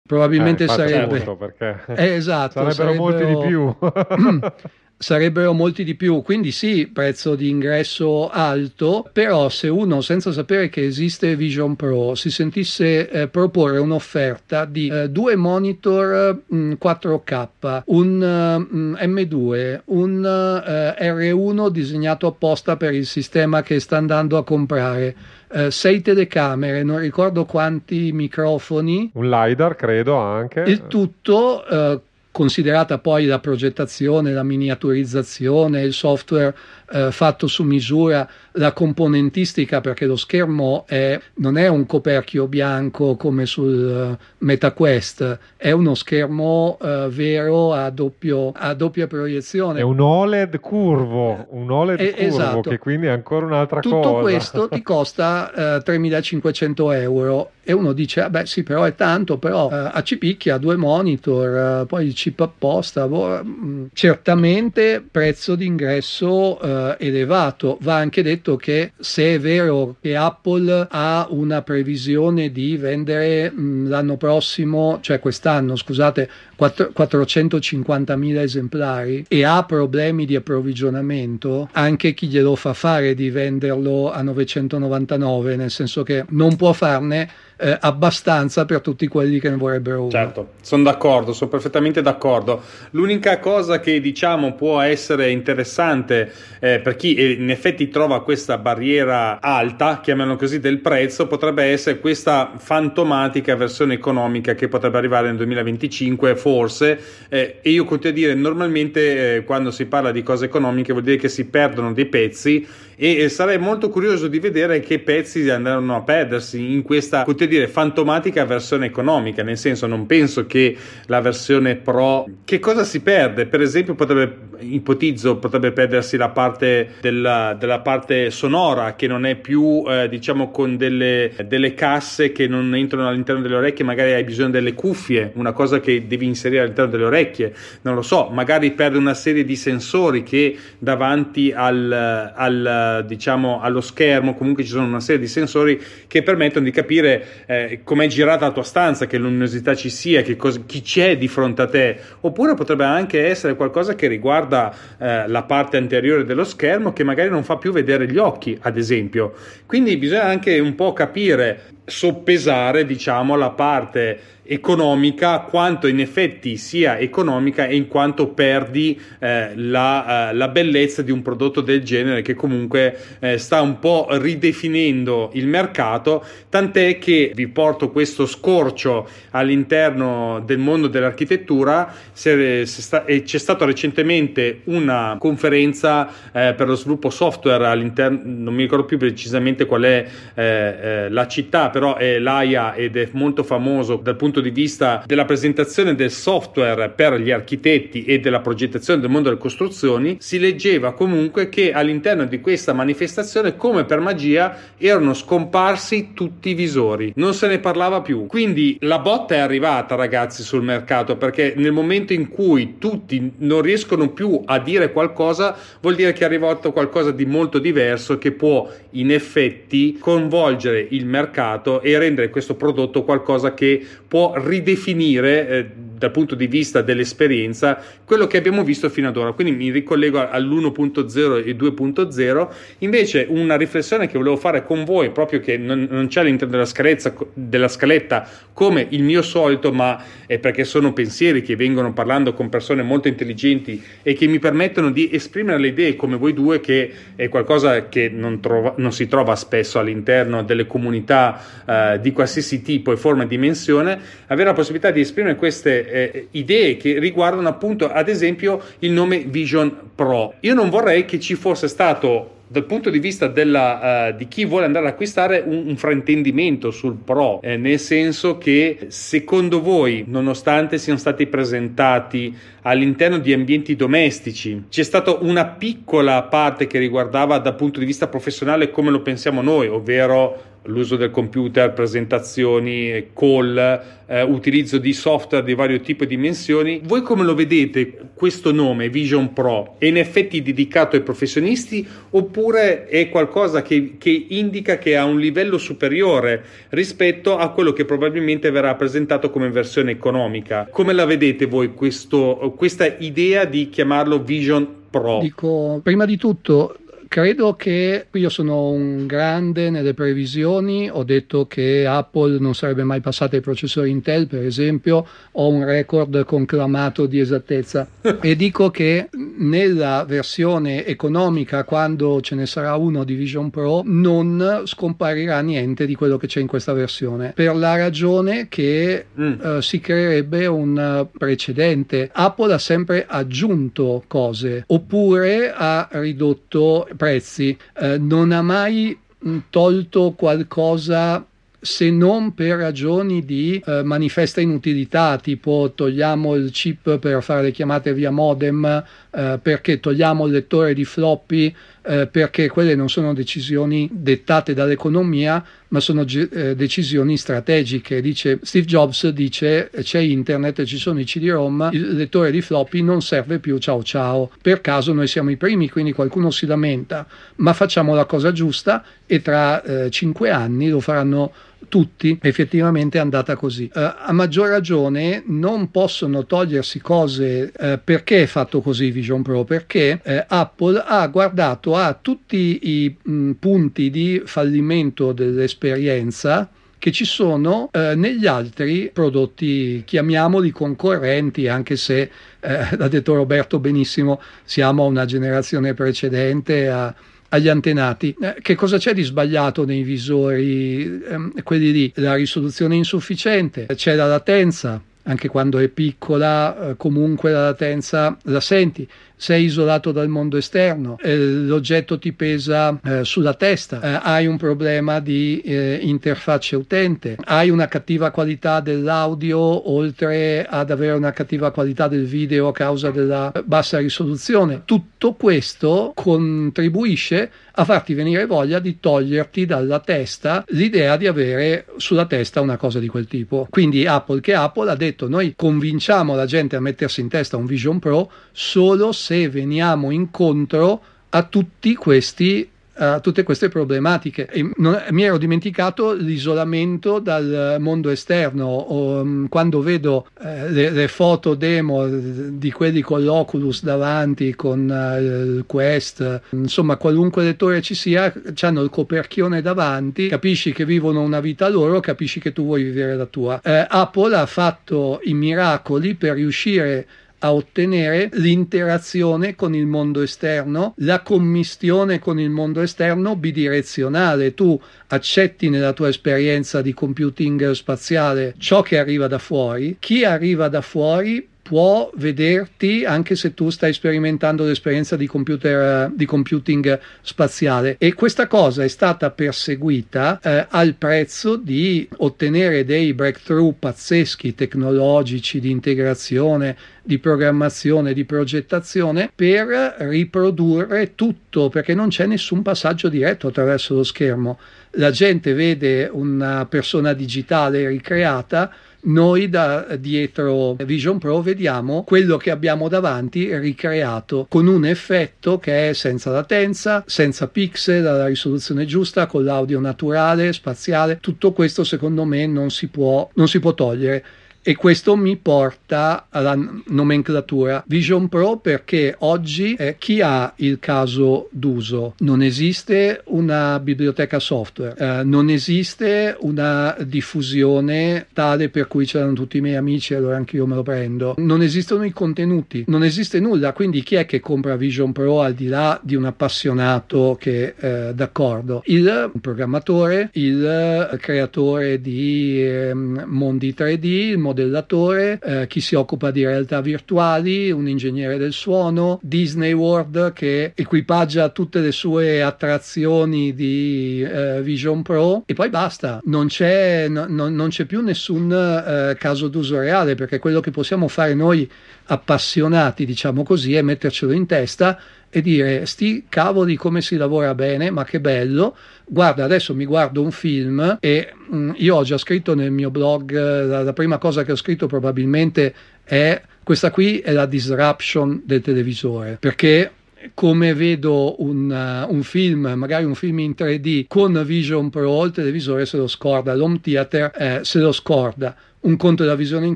probabilmente eh, sarebbe perché eh, esatto, sarebbero, sarebbero molti di più sarebbero molti di più, quindi sì, prezzo di ingresso alto, però se uno senza sapere che esiste Vision Pro si sentisse eh, proporre un'offerta di eh, due monitor mh, mm, 4K, un mh, mm, M2, un eh, R1 disegnato apposta per il sistema che sta andando a comprare, eh, sei telecamere, non ricordo quanti microfoni. Un LiDAR credo anche. Il tutto eh, considerata poi la progettazione, la miniaturizzazione, il software eh, fatto su misura, la componentistica, perché lo schermo è, non è un coperchio bianco come sul uh, MetaQuest, è uno schermo uh, vero a, doppio, a, doppia proiezione. È un OLED curvo, un OLED è, curvo esatto. che quindi è ancora un'altra Tutto cosa. Tutto questo ti costa uh, 3.500 euro e uno dice, ah beh sì, però è tanto, però a Cipicchia due monitor, poi il chip apposta, boh, mm, certamente prezzo d'ingresso uh, elevato. Va anche detto che se è vero che Apple ha una previsione di vendere mh, mm, l'anno prossimo, cioè quest'anno, scusate, 4, 450.000 esemplari e ha problemi di approvvigionamento, anche chi glielo fa fare di venderlo a 999, nel senso che non può farne eh, abbastanza per tutti quelli che ne vorrebbero uno. Certo, sono d'accordo, sono perfettamente d'accordo. L'unica cosa che diciamo può essere interessante eh, per chi in effetti trova questa barriera alta, chiamiamolo così, del prezzo, potrebbe essere questa fantomatica versione economica che potrebbe arrivare nel 2025, forse. Eh, e io continuo a dire, normalmente eh, quando si parla di cose economiche vuol dire che si perdono dei pezzi e sarei molto curioso di vedere che pezzi andranno a perdersi in questa, potrei dire, fantomatica versione economica, nel senso non penso che la versione Pro, che cosa si perde? Per esempio potrebbe, ipotizzo, potrebbe perdersi la parte della, della parte sonora che non è più, eh, diciamo, con delle, delle casse che non entrano all'interno delle orecchie, magari hai bisogno delle cuffie, una cosa che devi inserire all'interno delle orecchie, non lo so, magari perde una serie di sensori che davanti al, al diciamo allo schermo, comunque ci sono una serie di sensori che permettono di capire eh, com'è girata la tua stanza, che luminosità ci sia, che cosa, chi c'è di fronte a te, oppure potrebbe anche essere qualcosa che riguarda eh, la parte anteriore dello schermo che magari non fa più vedere gli occhi, ad esempio. Quindi bisogna anche un po' capire, soppesare, diciamo, la parte economica quanto in effetti sia economica e in quanto perdi eh, la, uh, la, bellezza di un prodotto del genere che comunque eh, sta un po' ridefinendo il mercato. Tant'è che vi porto questo scorcio all'interno del mondo dell'architettura. Se, se sta, c'è stata recentemente una conferenza eh, per lo sviluppo software all'interno non mi ricordo più precisamente qual è eh, eh, la città però è l'AIA ed è molto famoso dal punto di vista della presentazione del software per gli architetti e della progettazione del mondo delle costruzioni, si leggeva comunque che all'interno di questa manifestazione, come per magia, erano scomparsi tutti i visori, non se ne parlava più. Quindi la botta è arrivata, ragazzi, sul mercato perché nel momento in cui tutti non riescono più a dire qualcosa, vuol dire che è arrivato qualcosa di molto diverso che può in effetti coinvolgere il mercato e rendere questo prodotto qualcosa che può ridefinire eh, dal punto di vista dell'esperienza quello che abbiamo visto fino ad ora. Quindi mi ricollego all'1.0 e 2.0. Invece una riflessione che volevo fare con voi, proprio che non, non c'è all'interno della, scaletta, della scaletta come il mio solito, ma è perché sono pensieri che vengono parlando con persone molto intelligenti e che mi permettono di esprimere le idee come voi due, che è qualcosa che non, trova, non si trova spesso all'interno delle comunità eh, di qualsiasi tipo e forma e dimensione, avere la possibilità di esprimere queste eh, idee che riguardano appunto ad esempio il nome Vision Pro. Io non vorrei che ci fosse stato dal punto di vista della, uh, di chi vuole andare ad acquistare un, un fraintendimento sul Pro, eh, nel senso che secondo voi, nonostante siano stati presentati all'interno di ambienti domestici, c'è stata una piccola parte che riguardava dal punto di vista professionale come lo pensiamo noi, ovvero l'uso del computer, presentazioni, call, eh, utilizzo di software di vario tipo e dimensioni. Voi come lo vedete questo nome Vision Pro? È in effetti dedicato ai professionisti oppure è qualcosa che, che indica che ha un livello superiore rispetto a quello che probabilmente verrà presentato come versione economica? Come la vedete voi questo, questa idea di chiamarlo Vision Pro? Dico, prima di tutto, Credo che io sono un grande nelle previsioni, ho detto che Apple non sarebbe mai passata ai processori Intel, per esempio, ho un record conclamato di esattezza e dico che nella versione economica, quando ce ne sarà uno di Vision Pro, non scomparirà niente di quello che c'è in questa versione, per la ragione che mm. uh, si creerebbe un precedente. Apple ha sempre aggiunto cose oppure ha ridotto prezzi, eh, non ha mai mm, tolto qualcosa se non per ragioni di eh, manifesta inutilità, tipo togliamo il chip per fare le chiamate via modem, eh, perché togliamo il lettore di floppy, eh, perché quelle non sono decisioni dettate dall'economia, ma sono eh, decisioni strategiche. Dice, Steve Jobs dice c'è internet, ci sono i CD-ROM, il lettore di floppy non serve più, ciao ciao. Per caso noi siamo i primi, quindi qualcuno si lamenta, ma facciamo la cosa giusta e tra eh, cinque anni lo faranno tutti, effettivamente è andata così. Uh, a maggior ragione non possono togliersi cose uh, perché è fatto così Vision Pro, perché uh, Apple ha guardato a tutti i mh, punti di fallimento dell'esperienza che ci sono eh, negli altri prodotti, chiamiamoli concorrenti, anche se, eh, l'ha detto Roberto benissimo, siamo a una generazione precedente a, agli antenati. Eh, che cosa c'è di sbagliato nei visori? Eh, quelli lì, la risoluzione insufficiente, c'è la latenza, anche quando è piccola, eh, comunque la latenza la senti sei isolato dal mondo esterno, eh, l'oggetto ti pesa eh, sulla testa, eh, hai un problema di eh, interfaccia utente, hai una cattiva qualità dell'audio oltre ad avere una cattiva qualità del video a causa della bassa risoluzione. Tutto questo contribuisce a farti venire voglia di toglierti dalla testa l'idea di avere sulla testa una cosa di quel tipo. Quindi Apple che Apple ha detto noi convinciamo la gente a mettersi in testa un Vision Pro solo se se veniamo incontro a tutti questi a tutte queste problematiche. Non, mi ero dimenticato l'isolamento dal mondo esterno. O, um, quando vedo eh, le, le, foto demo di quelli con l'Oculus davanti, con uh, il Quest, insomma, qualunque lettore ci sia, hanno il coperchione davanti, capisci che vivono una vita loro, capisci che tu vuoi vivere la tua. Eh, Apple ha fatto i miracoli per riuscire a ottenere l'interazione con il mondo esterno, la commistione con il mondo esterno bidirezionale. Tu accetti nella tua esperienza di computing spaziale ciò che arriva da fuori, chi arriva da fuori può vederti anche se tu stai sperimentando l'esperienza di, computer, di computing spaziale e questa cosa è stata perseguita eh, al prezzo di ottenere dei breakthrough pazzeschi tecnologici di integrazione di programmazione, di progettazione per riprodurre tutto perché non c'è nessun passaggio diretto attraverso lo schermo. La gente vede una persona digitale ricreata noi da dietro Vision Pro vediamo quello che abbiamo davanti ricreato con un effetto che è senza latenza, senza pixel, alla risoluzione giusta, con l'audio naturale, spaziale. Tutto questo secondo me non si può, non si può togliere. E questo mi porta alla nomenclatura Vision Pro perché oggi eh, chi ha il caso d'uso? Non esiste una biblioteca software, eh, non esiste una diffusione tale per cui c'erano tutti i miei amici allora anche io me lo prendo. Non esistono i contenuti, non esiste nulla, quindi chi è che compra Vision Pro al di là di un appassionato che eh, d'accordo? Il programmatore, il creatore di ehm, mondi 3D, il modellatore, eh, chi si occupa di realtà virtuali, un ingegnere del suono, Disney World che equipaggia tutte le sue attrazioni di eh, Vision Pro. E poi basta, non c'è, no, non c'è più nessun eh, caso d'uso reale perché quello che possiamo fare noi appassionati, diciamo così, è mettercelo in testa e dire sti cavoli come si lavora bene, ma che bello. Guarda, adesso mi guardo un film e mh, mm, io ho già scritto nel mio blog, la, la prima cosa che ho scritto probabilmente è questa qui è la disruption del televisore, perché come vedo un, uh, un, film, magari un film in 3D con Vision Pro, il televisore se lo scorda, l'home theater eh, se lo scorda. Un conto è la visione in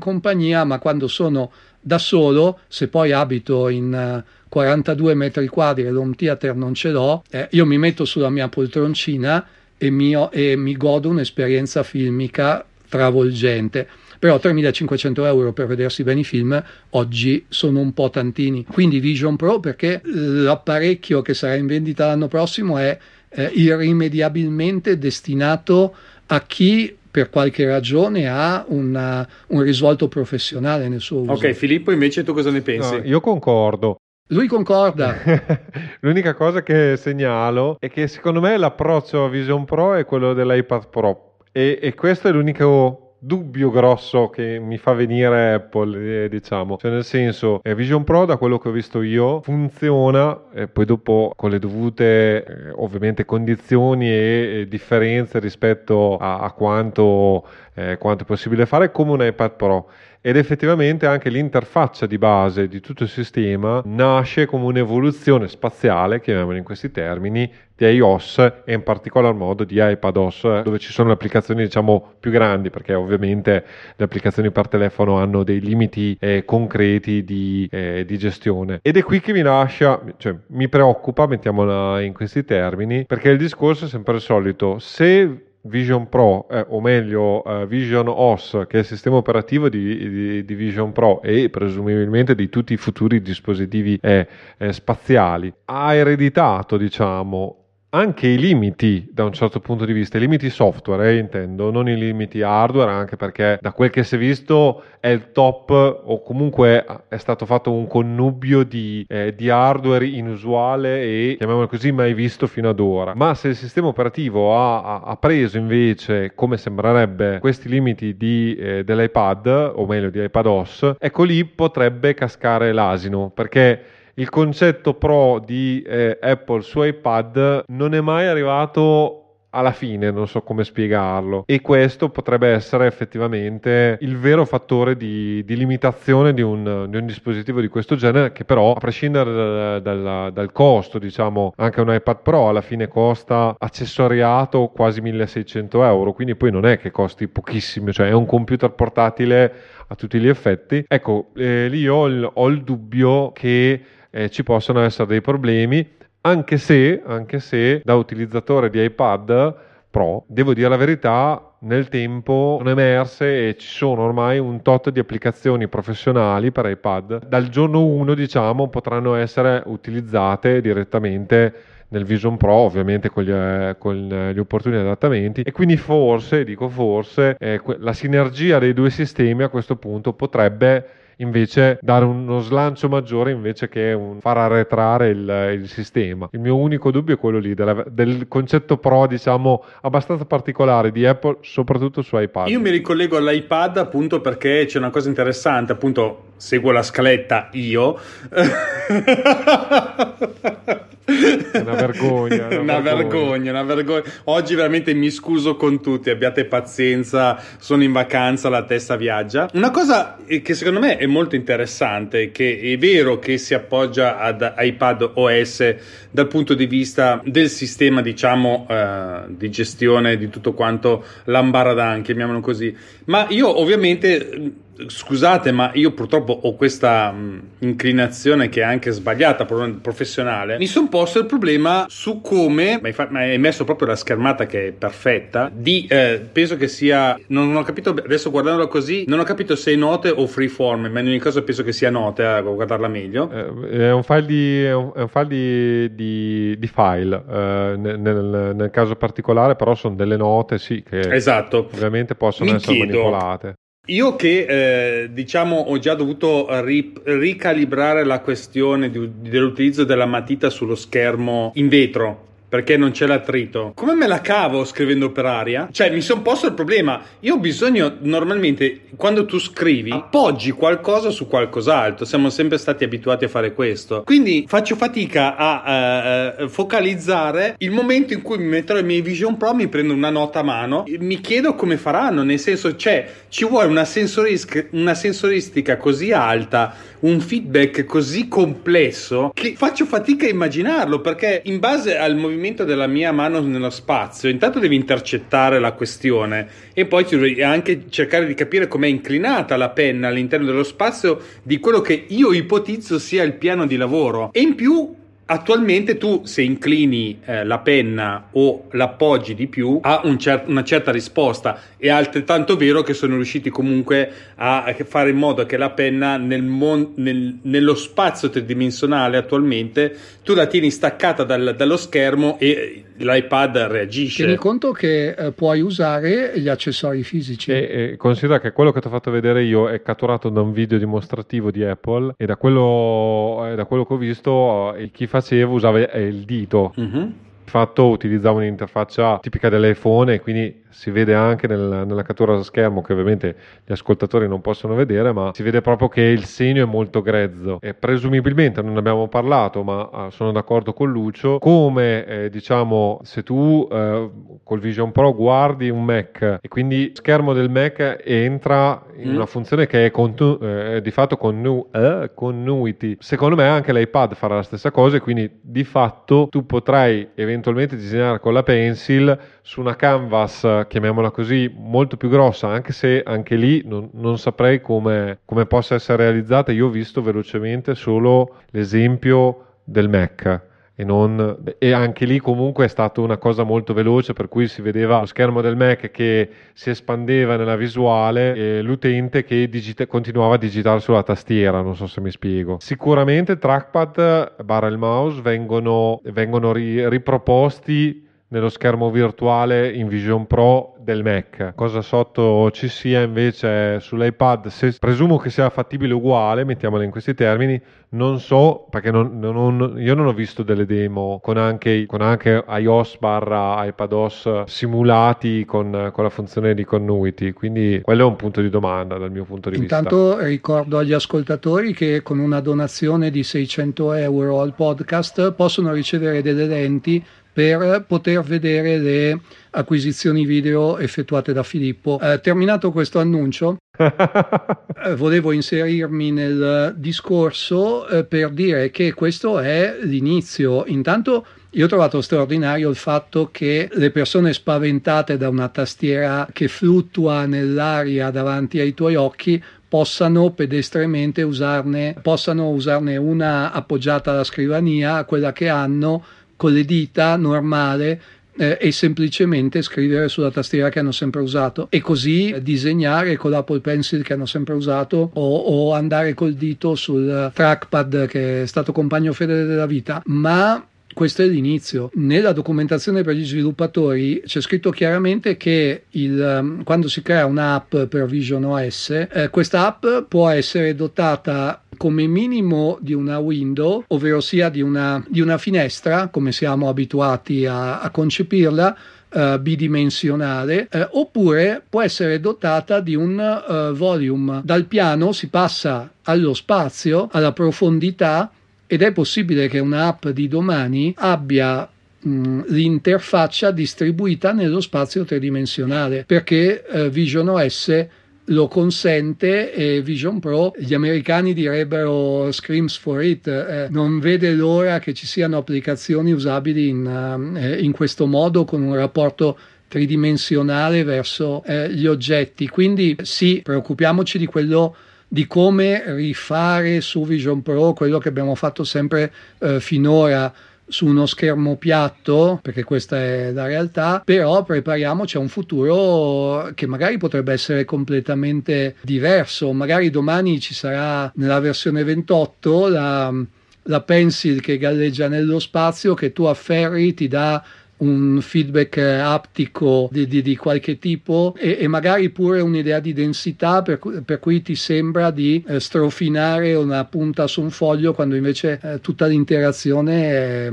compagnia, ma quando sono da solo, se poi abito in 42 metri quadri e l'home theater non ce l'ho, eh, io mi metto sulla mia poltroncina e mi, e mi godo un'esperienza filmica travolgente però 3.500 euro per vedersi bene i film oggi sono un po' tantini. Quindi Vision Pro perché l'apparecchio che sarà in vendita l'anno prossimo è eh, irrimediabilmente destinato a chi per qualche ragione ha una, un risvolto professionale nel suo uso. Ok, Filippo, invece tu cosa ne pensi? No, io concordo. Lui concorda. L'unica cosa che segnalo è che secondo me l'approccio a Vision Pro è quello dell'iPad Pro e, e questo è l'unico dubbio grosso che mi fa venire Apple, eh, diciamo. Cioè, nel senso, eh, Vision Pro, da quello che ho visto io, funziona, e poi dopo con le dovute, eh, ovviamente, condizioni e, e, differenze rispetto a, a quanto, eh, quanto è possibile fare, come un iPad Pro ed effettivamente anche l'interfaccia di base di tutto il sistema nasce come un'evoluzione spaziale, chiamiamola in questi termini, di iOS e in particolar modo di iPadOS, dove ci sono le applicazioni diciamo più grandi, perché ovviamente le applicazioni per telefono hanno dei limiti eh, concreti di, eh, di, gestione. Ed è qui che mi lascia, cioè mi preoccupa, mettiamola in questi termini, perché il discorso è sempre il solito. Se Vision Pro, eh, o meglio uh, Vision OS, che è il sistema operativo di, di, di, Vision Pro e presumibilmente di tutti i futuri dispositivi eh, eh, spaziali, ha ereditato, diciamo, anche i limiti da un certo punto di vista, i limiti software eh, intendo, non i limiti hardware, anche perché da quel che si è visto è il top o comunque è stato fatto un connubio di, eh, di hardware inusuale e chiamiamolo così mai visto fino ad ora. Ma se il sistema operativo ha, ha preso invece, come sembrerebbe, questi limiti di, eh, dell'iPad, o meglio di iPadOS, ecco lì potrebbe cascare l'asino, perché il concetto pro di eh, Apple su iPad non è mai arrivato alla fine, non so come spiegarlo. E questo potrebbe essere effettivamente il vero fattore di, di limitazione di un, di un, dispositivo di questo genere, che però, a prescindere dal, dal, dal, costo, diciamo, anche un iPad Pro alla fine costa accessoriato quasi 1600 euro, quindi poi non è che costi pochissimo, cioè è un computer portatile a tutti gli effetti. Ecco, eh, lì ho il, ho il dubbio che eh, ci possono essere dei problemi, anche se, anche se da utilizzatore di iPad Pro, devo dire la verità, nel tempo sono emerse e ci sono ormai un tot di applicazioni professionali per iPad. Dal giorno 1, diciamo, potranno essere utilizzate direttamente nel Vision Pro, ovviamente con gli, eh, con gli opportuni adattamenti. E quindi forse, dico forse, eh, la sinergia dei due sistemi a questo punto potrebbe invece dare uno slancio maggiore invece che un, far arretrare il, il, sistema. Il mio unico dubbio è quello lì della, del concetto pro, diciamo, abbastanza particolare di Apple, soprattutto su iPad. Io mi ricollego all'iPad appunto perché c'è una cosa interessante, appunto seguo la scaletta io. una vergogna. Una, una vergogna. vergogna, una vergogna. Oggi veramente mi scuso con tutti, abbiate pazienza, sono in vacanza, la testa viaggia. Una cosa che secondo me è molto interessante, che è vero che si appoggia ad iPad OS dal punto di vista del sistema, diciamo, eh, di gestione di tutto quanto l'ambaradan, chiamiamolo così, ma io ovviamente Scusate, ma io purtroppo ho questa mh, inclinazione che è anche sbagliata, professionale. Mi sono posto il problema su come, ma hai messo proprio la schermata che è perfetta, di, eh, penso che sia, non ho capito, adesso guardandolo così, non ho capito se è note o freeform, ma in ogni caso penso che sia note, a guardarla meglio. Eh, è un file di, è un, è un file di, di, di file, eh, nel, nel, caso particolare però sono delle note, sì, che esatto. ovviamente possono Mi essere chiedo, manipolate. Io che eh, diciamo ho già dovuto ri- ricalibrare la questione di, dell'utilizzo della matita sullo schermo in vetro perché non c'è l'attrito. Come me la cavo scrivendo per aria? Cioè, mi sono posto il problema. Io ho bisogno, normalmente, quando tu scrivi, appoggi qualcosa su qualcos'altro. Siamo sempre stati abituati a fare questo. Quindi faccio fatica a uh, focalizzare il momento in cui mi metterò i miei Vision Pro, mi prendo una nota a mano. Mi chiedo come faranno, nel senso, cioè, ci vuole una, sensoristica, una sensoristica così alta, un feedback così complesso, che faccio fatica a immaginarlo, perché in base al movimento movimento della mia mano nello spazio, intanto devi intercettare la questione e poi anche cercare di capire com'è inclinata la penna all'interno dello spazio di quello che io ipotizzo sia il piano di lavoro. E in più Attualmente tu se inclini eh, la penna o l'appoggi di più ha un cer- una certa risposta. È altrettanto vero che sono riusciti comunque a fare in modo che la penna nel mon- nel, nello spazio tridimensionale attualmente tu la tieni staccata dal, dallo schermo e l'iPad reagisce. Tieni conto che eh, puoi usare gli accessori fisici. E, e, considera che quello che ti ho fatto vedere io è catturato da un video dimostrativo di Apple e da quello, eh, da quello che ho visto eh, chi faceva usava il dito. Mm-hmm fatto utilizzavo un'interfaccia tipica dell'iPhone e quindi si vede anche nel, nella cattura da schermo che ovviamente gli ascoltatori non possono vedere ma si vede proprio che il segno è molto grezzo e presumibilmente non ne abbiamo parlato ma uh, sono d'accordo con Lucio come eh, diciamo se tu eh, col Vision Pro guardi un Mac e quindi lo schermo del Mac entra in mm. una funzione che è contu- eh, di fatto connu- eh, continuity secondo me anche l'iPad farà la stessa cosa e quindi di fatto tu potrai eventualmente disegnare con la pencil su una canvas chiamiamola così, molto più grossa, anche se anche lì non, non saprei come, come possa essere realizzata. Io ho visto velocemente solo l'esempio del Mac. E, non, e, anche lì comunque è stata una cosa molto veloce per cui si vedeva lo schermo del Mac che si espandeva nella visuale e l'utente che digita- continuava a digitare sulla tastiera non so se mi spiego. Sicuramente trackpad barra il mouse vengono, vengono ri- riproposti nello schermo virtuale in Vision Pro del Mac. Cosa sotto ci sia invece sull'iPad, se presumo che sia fattibile uguale, mettiamola in questi termini, non so perché non, non, io non ho visto delle demo con anche, con anche iOS barra iPadOS simulati con, con, la funzione di continuity, quindi quello è un punto di domanda dal mio punto di Intanto vista. Intanto ricordo agli ascoltatori che con una donazione di 600 euro al podcast possono ricevere delle lenti per poter vedere le acquisizioni video effettuate da Filippo. Eh, terminato questo annuncio, eh, volevo inserirmi nel discorso eh, per dire che questo è l'inizio. Intanto io ho trovato straordinario il fatto che le persone spaventate da una tastiera che fluttua nell'aria davanti ai tuoi occhi possano pedestremente usarne, possano usarne una appoggiata alla scrivania, quella che hanno con le dita normale eh, e semplicemente scrivere sulla tastiera che hanno sempre usato. E così disegnare con l'Apple Pencil che hanno sempre usato o, o andare col dito sul trackpad che è stato compagno fedele della vita. Ma questo è l'inizio. Nella documentazione per gli sviluppatori c'è scritto chiaramente che il, um, quando si crea un'app per Vision OS, eh, questa app può essere dotata come minimo di una window, ovvero sia di una, di una finestra, come siamo abituati a, a concepirla, Uh, bidimensionale uh, oppure può essere dotata di un uh, volume dal piano si passa allo spazio alla profondità ed è possibile che un'app di domani abbia mh, l'interfaccia distribuita nello spazio tridimensionale perché eh, Vision OS lo consente e Vision Pro gli americani direbbero screams for it eh, non vede l'ora che ci siano applicazioni usabili in, uh, in questo modo con un rapporto tridimensionale verso eh, gli oggetti. Quindi sì preoccupiamoci di quello di come rifare su Vision Pro quello che abbiamo fatto sempre eh, finora su uno schermo piatto, perché questa è la realtà, però prepariamoci a un futuro che magari potrebbe essere completamente diverso. Magari domani ci sarà nella versione 28 la, la pencil che galleggia nello spazio che tu afferri, ti dà un feedback aptico di, di, di qualche tipo e, e, magari pure un'idea di densità per, per cui ti sembra di eh, strofinare una punta su un foglio quando invece eh, tutta l'interazione è,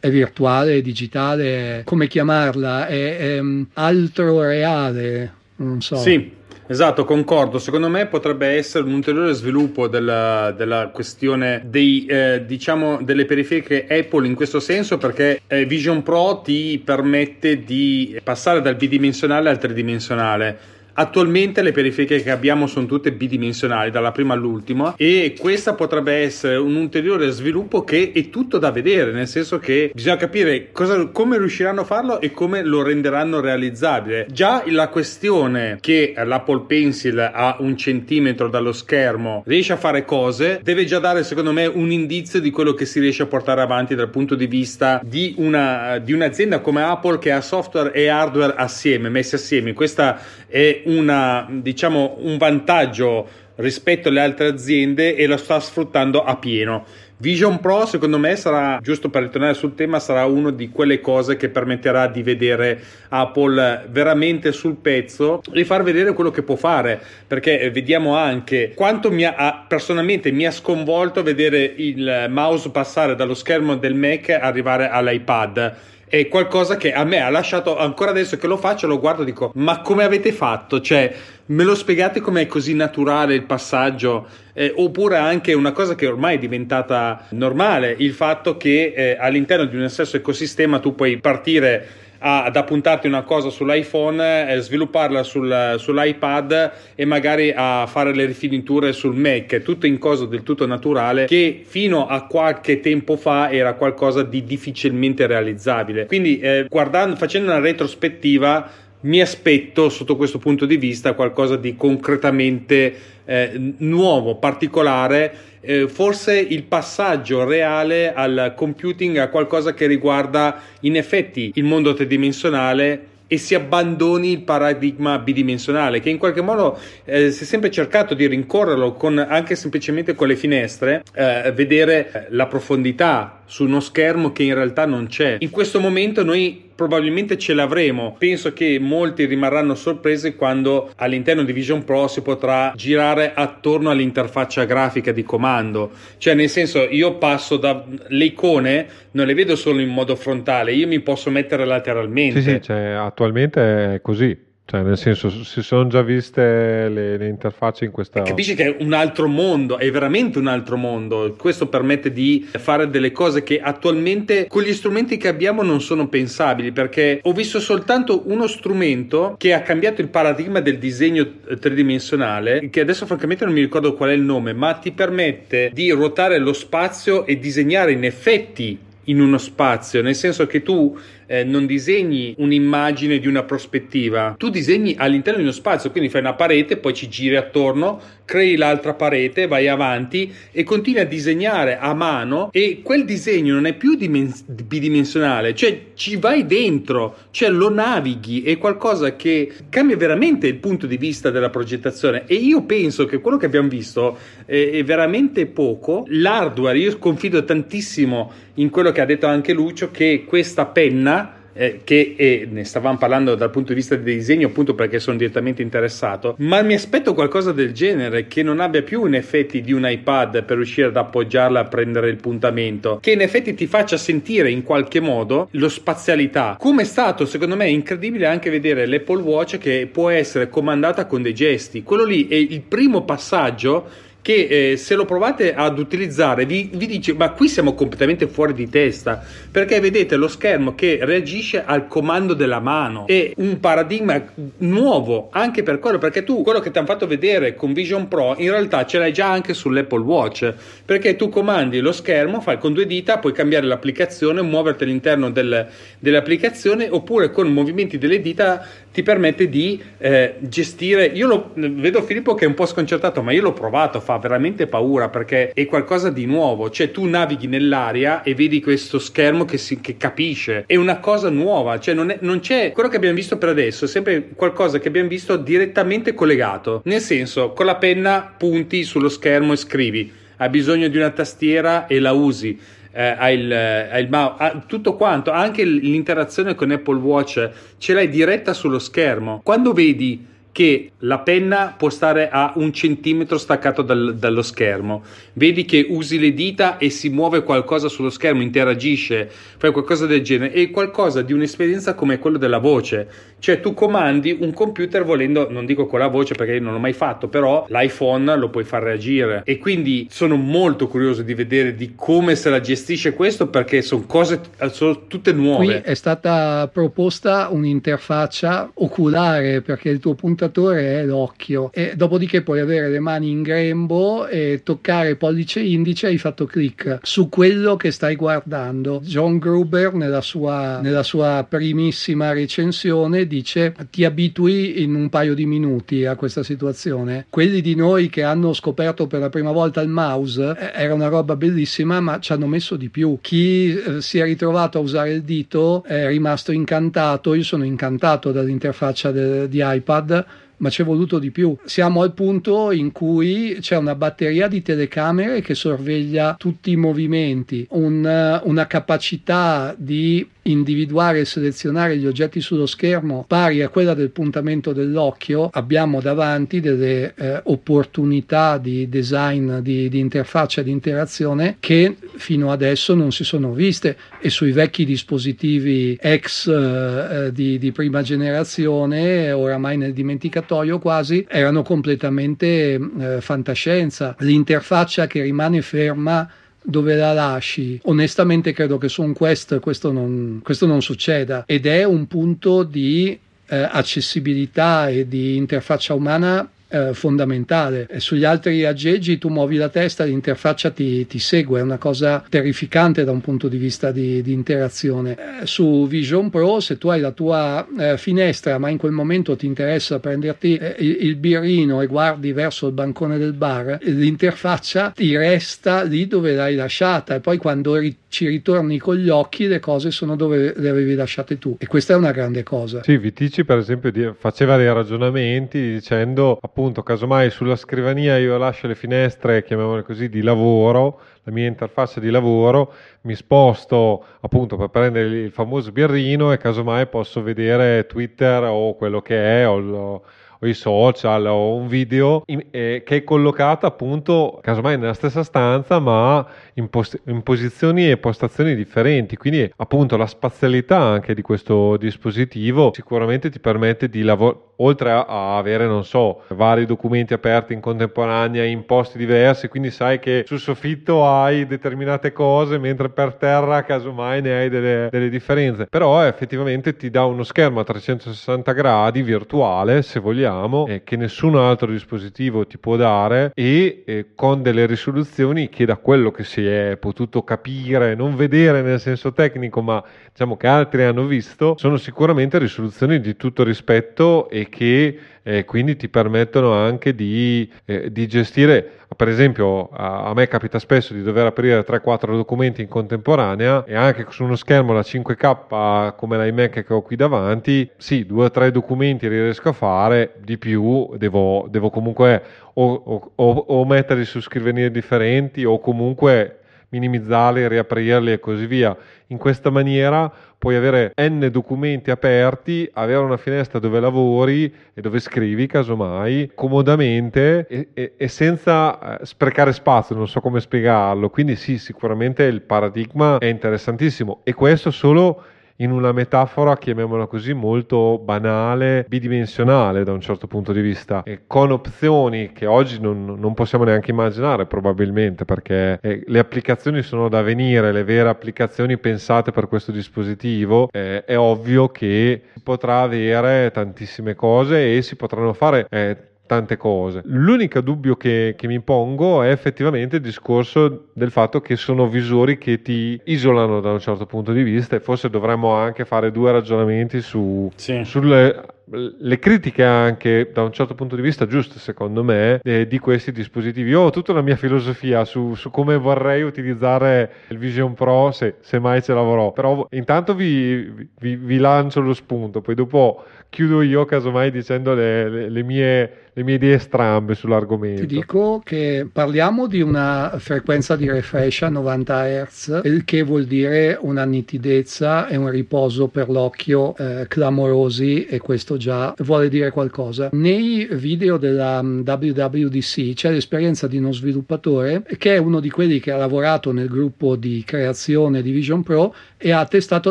è virtuale, è digitale, è, come chiamarla, è, è mm, altro reale. Non so. Sì, Esatto, concordo. Secondo me potrebbe essere un ulteriore sviluppo della, della questione dei, eh, diciamo, delle periferiche Apple in questo senso perché eh, Vision Pro ti permette di passare dal bidimensionale al tridimensionale Attualmente le periferiche che abbiamo sono tutte bidimensionali, dalla prima all'ultima, e questa potrebbe essere un ulteriore sviluppo che è tutto da vedere, nel senso che bisogna capire cosa, come riusciranno a farlo e come lo renderanno realizzabile. Già la questione che l'Apple Pencil a un centimetro dallo schermo riesce a fare cose deve già dare, secondo me, un indizio di quello che si riesce a portare avanti dal punto di vista di, una, di un'azienda come Apple che ha software e hardware assieme, messi assieme. Questa è una, diciamo, un vantaggio rispetto alle altre aziende e lo sta sfruttando a pieno. Vision Pro secondo me sarà, giusto per ritornare sul tema, sarà una di quelle cose che permetterà di vedere Apple veramente sul pezzo e far vedere quello che può fare, perché vediamo anche quanto mi ha, personalmente mi ha sconvolto vedere il mouse passare dallo schermo del Mac arrivare all'iPad è qualcosa che a me ha lasciato ancora adesso che lo faccio lo guardo e dico ma come avete fatto? Cioè me lo spiegate com'è così naturale il passaggio? Eh, oppure anche una cosa che ormai è diventata normale il fatto che eh, all'interno di un stesso ecosistema tu puoi partire ad appuntarti una cosa sull'iPhone, eh, svilupparla sul, sull'iPad e magari a fare le rifiniture sul Mac, tutto in cosa del tutto naturale che fino a qualche tempo fa era qualcosa di difficilmente realizzabile. Quindi eh, guardando, facendo una retrospettiva mi aspetto sotto questo punto di vista qualcosa di concretamente eh, nuovo, particolare, eh, forse il passaggio reale al computing a qualcosa che riguarda in effetti il mondo tridimensionale e si abbandoni il paradigma bidimensionale che in qualche modo eh, si è sempre cercato di rincorrerlo con, anche semplicemente con le finestre eh, vedere la profondità su uno schermo che in realtà non c'è. In questo momento noi probabilmente ce l'avremo. Penso che molti rimarranno sorpresi quando all'interno di Vision Pro si potrà girare attorno all'interfaccia grafica di comando. Cioè, nel senso, io passo da le icone, non le vedo solo in modo frontale, io mi posso mettere lateralmente. Sì, sì, cioè, attualmente è così. Cioè, nel senso, si sono già viste le, le, interfacce in questa. Capisci che è un altro mondo, è veramente un altro mondo. Questo permette di fare delle cose che attualmente con gli strumenti che abbiamo non sono pensabili. Perché ho visto soltanto uno strumento che ha cambiato il paradigma del disegno tridimensionale, che adesso francamente non mi ricordo qual è il nome, ma ti permette di ruotare lo spazio e disegnare in effetti in uno spazio, nel senso che tu eh, non disegni un'immagine di una prospettiva, tu disegni all'interno di uno spazio, quindi fai una parete, poi ci giri attorno, crei l'altra parete, vai avanti e continui a disegnare a mano e quel disegno non è più dimens- bidimensionale, cioè ci vai dentro, cioè lo navighi, è qualcosa che cambia veramente il punto di vista della progettazione e io penso che quello che abbiamo visto è, è veramente poco, l'hardware, io confido tantissimo in quello che ha detto anche Lucio, che questa penna eh, che eh, ne stavamo parlando dal punto di vista del disegno appunto perché sono direttamente interessato ma mi aspetto qualcosa del genere che non abbia più in effetti di un iPad per riuscire ad appoggiarla a prendere il puntamento che in effetti ti faccia sentire in qualche modo lo spazialità. Come è stato secondo me incredibile anche vedere l'Apple Watch che può essere comandata con dei gesti. Quello lì è il primo passaggio che eh, se lo provate ad utilizzare vi, vi, dice ma qui siamo completamente fuori di testa perché vedete lo schermo che reagisce al comando della mano. È un paradigma nuovo anche per quello perché tu quello che ti hanno fatto vedere con Vision Pro in realtà ce l'hai già anche sull'Apple Watch perché tu comandi lo schermo fai con due dita puoi cambiare l'applicazione muoverti all'interno del, dell'applicazione oppure con movimenti delle dita ti permette di eh, gestire. Io lo, vedo Filippo che è un po' sconcertato ma io l'ho provato fa veramente paura perché è qualcosa di nuovo, cioè tu navighi nell'aria e vedi questo schermo che, si, che capisce, è una cosa nuova, cioè non, è, non c'è quello che abbiamo visto per adesso, è sempre qualcosa che abbiamo visto direttamente collegato, nel senso con la penna punti sullo schermo e scrivi, hai bisogno di una tastiera e la usi. Eh, hai il, hai il mouse, ah, tutto quanto, anche l'interazione con Apple Watch ce l'hai diretta sullo schermo. Quando vedi che la penna può stare a un centimetro staccato dal, dallo schermo. Vedi che usi le dita e si muove qualcosa sullo schermo, interagisce, fai qualcosa del genere. È qualcosa di un'esperienza come quella della voce. Cioè tu comandi un computer volendo, non dico con la voce perché non l'ho mai fatto, però l'iPhone lo puoi far reagire. E quindi sono molto curioso di vedere di come se la gestisce questo perché sono cose sono tutte nuove. Qui è stata proposta un'interfaccia oculare perché il tuo punto sviluppatore è l'occhio e dopodiché puoi avere le mani in grembo e toccare pollice indice hai fatto clic su quello che stai guardando. John Gruber nella sua, nella sua primissima recensione dice ti abitui in un paio di minuti a questa situazione. Quelli di noi che hanno scoperto per la prima volta il mouse eh, era una roba bellissima ma ci hanno messo di più. Chi eh, si è ritrovato a usare il dito è rimasto incantato, io sono incantato dall'interfaccia de, di iPad ma ci è voluto di più. Siamo al punto in cui c'è una batteria di telecamere che sorveglia tutti i movimenti, un, una capacità di individuare e selezionare gli oggetti sullo schermo pari a quella del puntamento dell'occhio, abbiamo davanti delle eh, opportunità di design, di, di interfaccia, di interazione che fino adesso non si sono viste e sui vecchi dispositivi ex eh, eh di, di, prima generazione, oramai nel dimenticatoio quasi, erano completamente eh, fantascienza. L'interfaccia che rimane ferma dove la lasci. Onestamente credo che su un quest questo non, questo non succeda ed è un punto di eh, accessibilità e di interfaccia umana eh, fondamentale. E sugli altri aggeggi tu muovi la testa, l'interfaccia ti, ti, segue, è una cosa terrificante da un punto di vista di, di interazione. Eh, su Vision Pro, se tu hai la tua eh, finestra, ma in quel momento ti interessa prenderti eh, il, il, birrino e guardi verso il bancone del bar, l'interfaccia ti resta lì dove l'hai lasciata e poi quando ri- ci ritorni con gli occhi le cose sono dove le avevi lasciate tu e questa è una grande cosa. Sì, Vitici per esempio faceva dei ragionamenti dicendo appunto casomai sulla scrivania io lascio le finestre, chiamiamole così, di lavoro, la mia interfaccia di lavoro, mi sposto appunto per prendere il famoso birrino e casomai posso vedere Twitter o quello che è o, lo, o i social o un video in, eh, che è collocato appunto casomai nella stessa stanza ma in, post- in, posizioni e postazioni differenti quindi appunto la spazialità anche di questo dispositivo sicuramente ti permette di lavorare oltre a, a, avere, non so, vari documenti aperti in contemporanea in posti diversi, quindi sai che sul soffitto hai determinate cose, mentre per terra casomai ne hai delle, delle differenze. Però effettivamente ti dà uno schermo a 360 gradi virtuale, se vogliamo, eh, che nessun altro dispositivo ti può dare e eh, con delle risoluzioni che da quello che si è potuto capire, non vedere nel senso tecnico, ma diciamo che altri hanno visto, sono sicuramente risoluzioni di tutto rispetto e che eh, quindi ti permettono anche di, eh, di gestire, per esempio a, me capita spesso di dover aprire 3-4 documenti in contemporanea e anche su uno schermo da 5K come l'iMac che ho qui davanti, sì, 2-3 documenti riesco a fare, di più devo, devo comunque o, o, o, o metterli su scrivanie differenti o comunque minimizzarli, riaprirli e così via. In questa maniera puoi avere n documenti aperti, avere una finestra dove lavori e dove scrivi, casomai, comodamente e, e, e senza eh, sprecare spazio, non so come spiegarlo. Quindi sì, sicuramente il paradigma è interessantissimo e questo solo in una metafora, chiamiamola così, molto banale, bidimensionale da un certo punto di vista, e con opzioni che oggi non, non possiamo neanche immaginare probabilmente, perché eh, le applicazioni sono da venire, le vere applicazioni pensate per questo dispositivo, eh, è ovvio che si potrà avere tantissime cose e si potranno fare eh, tante cose. L'unico dubbio che, che, mi pongo è effettivamente il discorso del fatto che sono visori che ti isolano da un certo punto di vista e forse dovremmo anche fare due ragionamenti su, sì. sulle le critiche anche da un certo punto di vista giuste secondo me eh, di questi dispositivi io ho tutta la mia filosofia su, su, come vorrei utilizzare il Vision Pro se, se mai ce l'avrò però intanto vi, vi, vi, lancio lo spunto poi dopo chiudo io casomai dicendo le, le, le mie le mie idee strambe sull'argomento. Ti dico che parliamo di una frequenza di refresh a 90 Hz, il che vuol dire una nitidezza e un riposo per l'occhio eh, clamorosi e questo già vuole dire qualcosa. Nei video della mm, WWDC c'è l'esperienza di uno sviluppatore che è uno di quelli che ha lavorato nel gruppo di creazione di Vision Pro e ha testato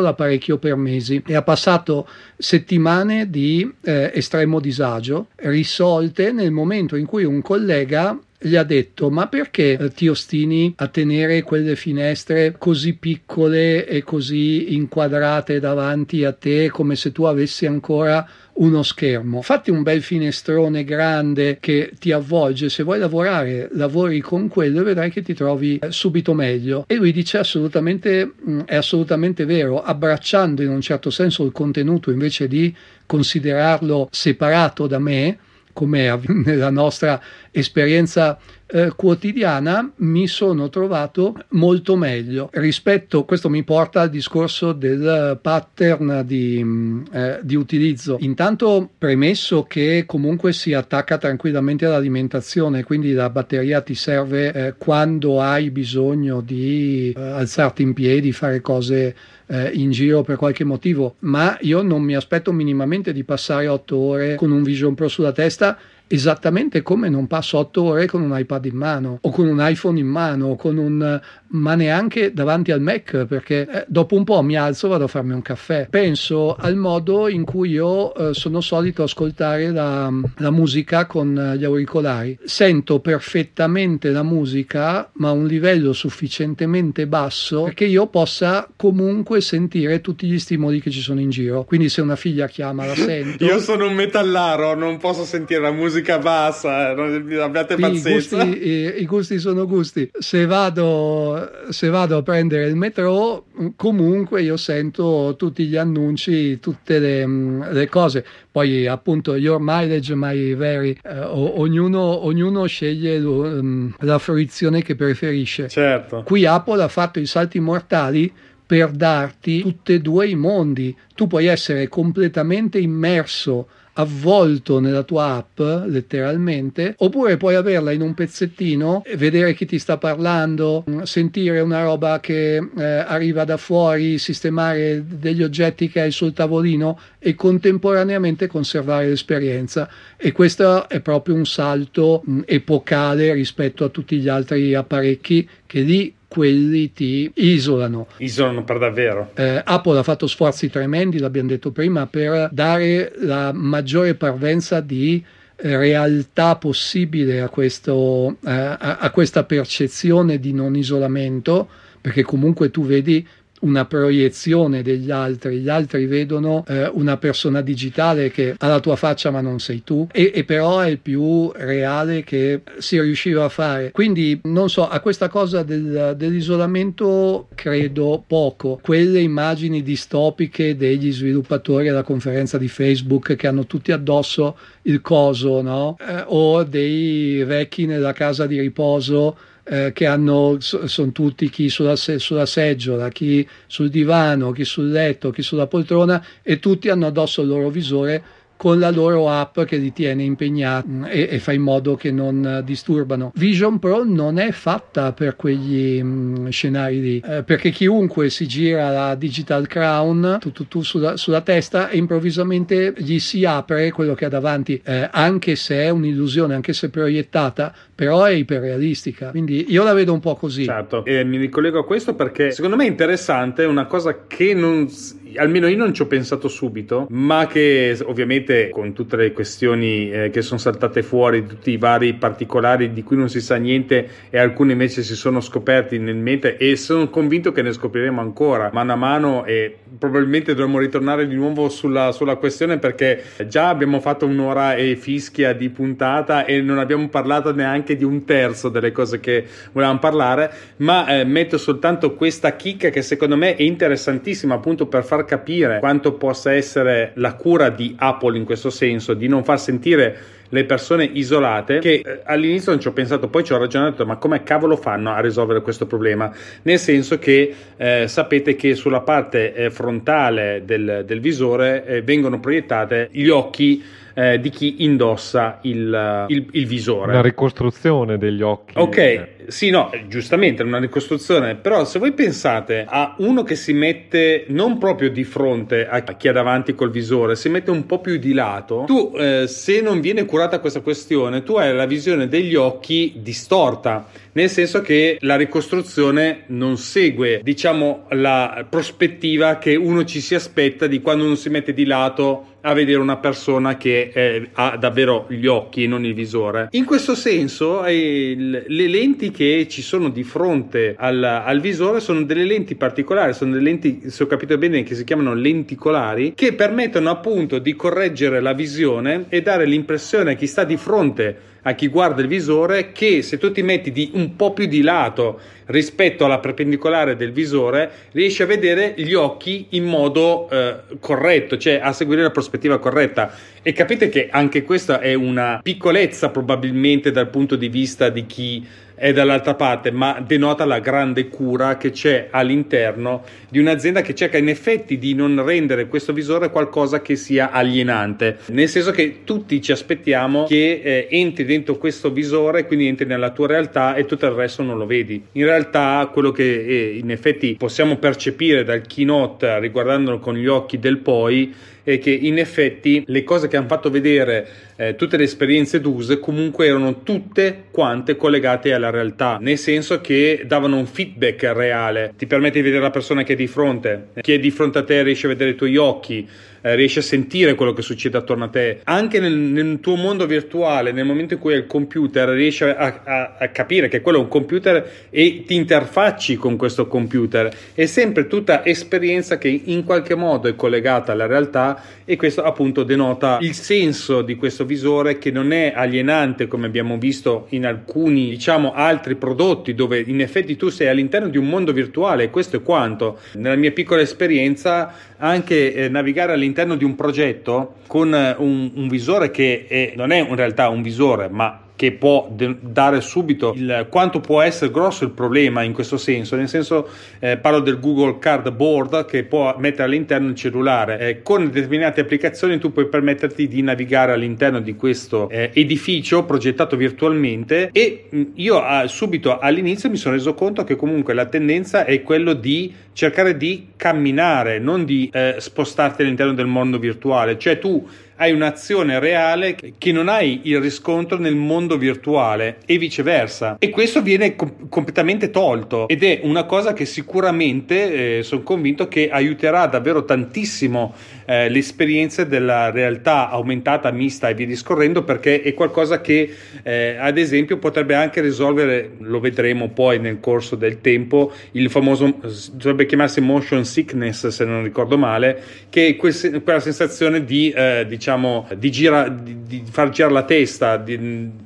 l'apparecchio per mesi e ha passato settimane di eh, estremo disagio risolte nel momento in cui un collega gli ha detto ma perché eh, ti ostini a tenere quelle finestre così piccole e così inquadrate davanti a te come se tu avessi ancora uno schermo. Fatti un bel finestrone grande che ti avvolge. Se vuoi lavorare, lavori con quello e vedrai che ti trovi eh, subito meglio. E lui dice assolutamente, mm, è assolutamente vero, abbracciando in un certo senso il contenuto invece di considerarlo separato da me, come nella nostra esperienza eh, quotidiana mi sono trovato molto meglio. Rispetto questo mi porta al discorso del pattern di, mm, eh, di utilizzo. Intanto premesso che comunque si attacca tranquillamente all'alimentazione quindi la batteria ti serve eh, quando hai bisogno di eh, alzarti in piedi fare cose eh, in giro per qualche motivo ma io non mi aspetto minimamente di passare otto ore con un Vision Pro sulla testa esattamente come non passo otto ore con un iPad in mano o con un iPhone in mano, con un, ma neanche davanti al Mac perché eh, dopo un po' mi alzo vado a farmi un caffè. Penso al modo in cui io eh, sono solito ascoltare la, la musica con gli auricolari. Sento perfettamente la musica ma a un livello sufficientemente basso perché io possa comunque sentire tutti gli stimoli che ci sono in giro. Quindi se una figlia chiama la sento. io sono un metallaro, non posso sentire la musica musica bassa, eh, abbiate pazienza. I gusti, i, I gusti, sono gusti. Se vado, se vado a prendere il metro, comunque io sento tutti gli annunci, tutte le, mm, le cose. Poi appunto your mileage, my very, eh, ognuno, ognuno, sceglie lo, um, la fruizione che preferisce. Certo. Qui Apple ha fatto i salti mortali per darti tutti e due i mondi. Tu puoi essere completamente immerso avvolto nella tua app letteralmente oppure puoi averla in un pezzettino vedere chi ti sta parlando sentire una roba che eh, arriva da fuori sistemare degli oggetti che hai sul tavolino e contemporaneamente conservare l'esperienza. E questo è proprio un salto mh, epocale rispetto a tutti gli altri apparecchi che lì quelli ti isolano. Isolano per davvero. Eh, Apple ha fatto sforzi tremendi, l'abbiamo detto prima, per dare la maggiore parvenza di realtà possibile a, questo, eh, a, a questa percezione di non isolamento, perché comunque tu vedi una proiezione degli altri, gli altri vedono eh, una persona digitale che ha la tua faccia ma non sei tu e, e, però è il più reale che si riusciva a fare. Quindi non so, a questa cosa del, dell'isolamento credo poco. Quelle immagini distopiche degli sviluppatori alla conferenza di Facebook che hanno tutti addosso il coso, no? Eh, o dei vecchi nella casa di riposo eh, che hanno, sono tutti chi sulla, sulla, seggiola, chi sul divano, chi sul letto, chi sulla poltrona e tutti hanno addosso il loro visore con la loro app che li tiene impegnati e, e fa in modo che non disturbano. Vision Pro non è fatta per quegli mh, mm, scenari lì, eh, perché chiunque si gira la Digital Crown tu, tu, tu sulla, sulla, testa e improvvisamente gli si apre quello che ha davanti, eh, anche se è un'illusione, anche se proiettata, però è iperrealistica. Quindi io la vedo un po' così. Certo, e mi ricollego a questo perché secondo me è interessante, una cosa che non almeno io non ci ho pensato subito, ma che ovviamente con tutte le questioni eh, che sono saltate fuori, tutti i vari particolari di cui non si sa niente e alcuni invece si sono scoperti nel mente e sono convinto che ne scopriremo ancora mano a mano e probabilmente dovremo ritornare di nuovo sulla, sulla questione perché già abbiamo fatto un'ora e fischia di puntata e non abbiamo parlato neanche di un terzo delle cose che volevamo parlare, ma eh, metto soltanto questa chicca che secondo me è interessantissima appunto per far capire quanto possa essere la cura di Apple in questo senso, di non far sentire le persone isolate che eh, all'inizio non ci ho pensato poi ci ho ragionato ma come cavolo fanno a risolvere questo problema? Nel senso che eh, sapete che sulla parte eh, frontale del, del visore eh, vengono proiettate gli occhi eh, di chi indossa il, il, il, visore. Una ricostruzione degli occhi. Ok, sì, no, giustamente una ricostruzione, però se voi pensate a uno che si mette non proprio di fronte a chi ha davanti col visore, si mette un po' più di lato, tu eh, se non viene curata questa questione, tu hai la visione degli occhi distorta nel senso che la ricostruzione non segue, diciamo, la prospettiva che uno ci si aspetta di quando uno si mette di lato a vedere una persona che eh, ha davvero gli occhi e non il visore. In questo senso, eh, le lenti che ci sono di fronte al, al, visore sono delle lenti particolari, sono delle lenti, se ho capito bene, che si chiamano lenticolari, che permettono appunto di correggere la visione e dare l'impressione a chi sta di fronte a chi guarda il visore che se tu ti metti di un po' più di lato rispetto alla perpendicolare del visore riesci a vedere gli occhi in modo eh, corretto, cioè a seguire la prospettiva corretta. E capite che anche questa è una piccolezza probabilmente dal punto di vista di chi è dall'altra parte, ma denota la grande cura che c'è all'interno di un'azienda che cerca in effetti di non rendere questo visore qualcosa che sia alienante, nel senso che tutti ci aspettiamo che eh, entri dentro questo visore, quindi entri nella tua realtà e tutto il resto non lo vedi. In realtà quello che eh, in effetti possiamo percepire dal keynote riguardandolo con gli occhi del poi è che in effetti le cose che hanno fatto vedere eh, tutte le esperienze d'USE comunque erano tutte quante collegate alla realtà, nel senso che davano un feedback reale, ti permette di vedere la persona che è di fronte, chi è di fronte a te riesce a vedere i tuoi occhi, eh, riesci a sentire quello che succede attorno a te. Anche nel, nel, tuo mondo virtuale, nel momento in cui hai il computer, riesci a, a, a, capire che quello è un computer e ti interfacci con questo computer. È sempre tutta esperienza che in qualche modo è collegata alla realtà e questo appunto denota il senso di questo visore che non è alienante come abbiamo visto in alcuni diciamo altri prodotti dove in effetti tu sei all'interno di un mondo virtuale e questo è quanto. Nella mia piccola esperienza anche eh, navigare all'interno all'interno di un progetto con eh, un, un visore che è, non è in realtà un visore, ma che può de- dare subito il, quanto può essere grosso il problema in questo senso, nel senso eh, parlo del Google Card Board che può mettere all'interno il cellulare. Eh, con determinate applicazioni tu puoi permetterti di navigare all'interno di questo eh, edificio progettato virtualmente e mh, io ah, subito all'inizio mi sono reso conto che comunque la tendenza è quello di cercare di camminare, non di eh, spostarti all'interno del mondo virtuale, cioè tu hai un'azione reale che non hai il riscontro nel mondo virtuale e viceversa. E questo viene com- completamente tolto ed è una cosa che sicuramente eh, sono convinto che aiuterà davvero tantissimo eh, le esperienze della realtà aumentata, mista e via discorrendo perché è qualcosa che eh, ad esempio potrebbe anche risolvere, lo vedremo poi nel corso del tempo, il famoso, dovrebbe chiamarsi motion sickness se non ricordo male, che è que- quella sensazione di eh, diciamo diciamo, di, gira, di, di, far girare la testa, di,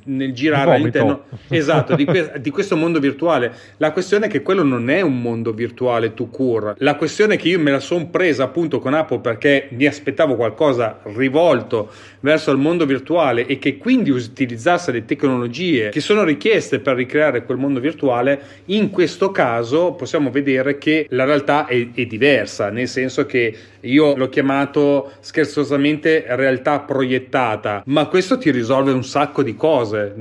nel girare all'interno esatto, di, que- di, questo mondo virtuale. La questione è che quello non è un mondo virtuale to cure. La questione è che io me la sono presa appunto con Apple perché mi aspettavo qualcosa rivolto verso il mondo virtuale e che quindi utilizzasse le tecnologie che sono richieste per ricreare quel mondo virtuale. In questo caso possiamo vedere che la realtà è, è diversa, nel senso che io l'ho chiamato scherzosamente realtà proiettata, ma questo ti risolve un sacco di cose.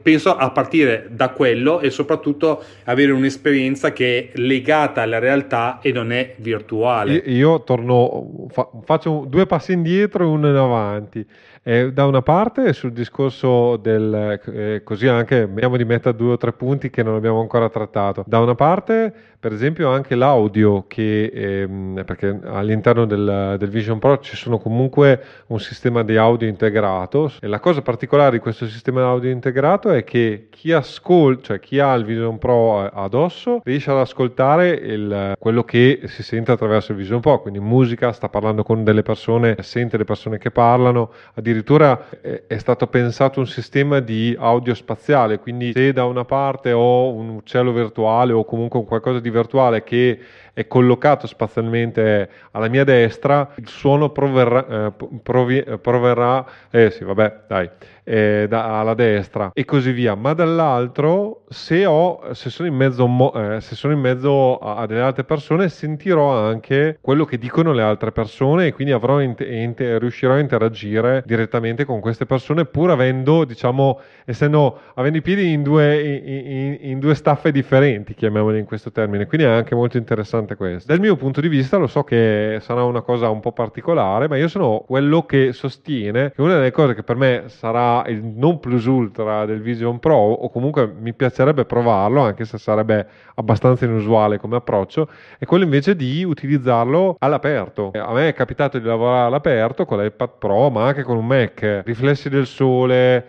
Penso a partire da quello e soprattutto avere un'esperienza che è legata alla realtà e non è virtuale. Io, io torno, fa, faccio due passi indietro e uno in avanti. Eh, da una parte sul discorso del eh, così anche vediamo di mettere due o tre punti che non abbiamo ancora trattato. Da una parte, per esempio, anche l'audio, che ehm, perché all'interno del, del, Vision Pro ci sono comunque un sistema di audio integrato. E la cosa particolare di questo sistema di audio integrato è che chi ascolta, cioè chi ha il Vision Pro addosso, riesce ad ascoltare il, quello che si sente attraverso il Vision Pro, quindi musica, sta parlando con delle persone, sente le persone che parlano, addirittura addirittura è stato pensato un sistema di audio spaziale, quindi se da una parte ho un uccello virtuale o comunque qualcosa di virtuale che è collocato spazialmente alla mia destra, il suono proverrà, eh, provi, proverrà eh sì, vabbè, dai, eh, da, alla destra e così via. Ma dall'altro, se, ho, se, sono, in mezzo, eh, se sono in mezzo a, delle altre persone, sentirò anche quello che dicono le altre persone e quindi avrò inter- inter- riuscirò a interagire direttamente con queste persone, pur avendo, diciamo, essendo, avendo i piedi in due, in, in, in due staffe differenti, chiamiamoli in questo termine. Quindi è anche molto interessante interessante questo. Dal mio punto di vista lo so che sarà una cosa un po' particolare, ma io sono quello che sostiene che una delle cose che per me sarà il non plus ultra del Vision Pro, o comunque mi piacerebbe provarlo, anche se sarebbe abbastanza inusuale come approccio, è quello invece di utilizzarlo all'aperto. A me è capitato di lavorare all'aperto con l'iPad Pro, ma anche con un Mac, riflessi del sole,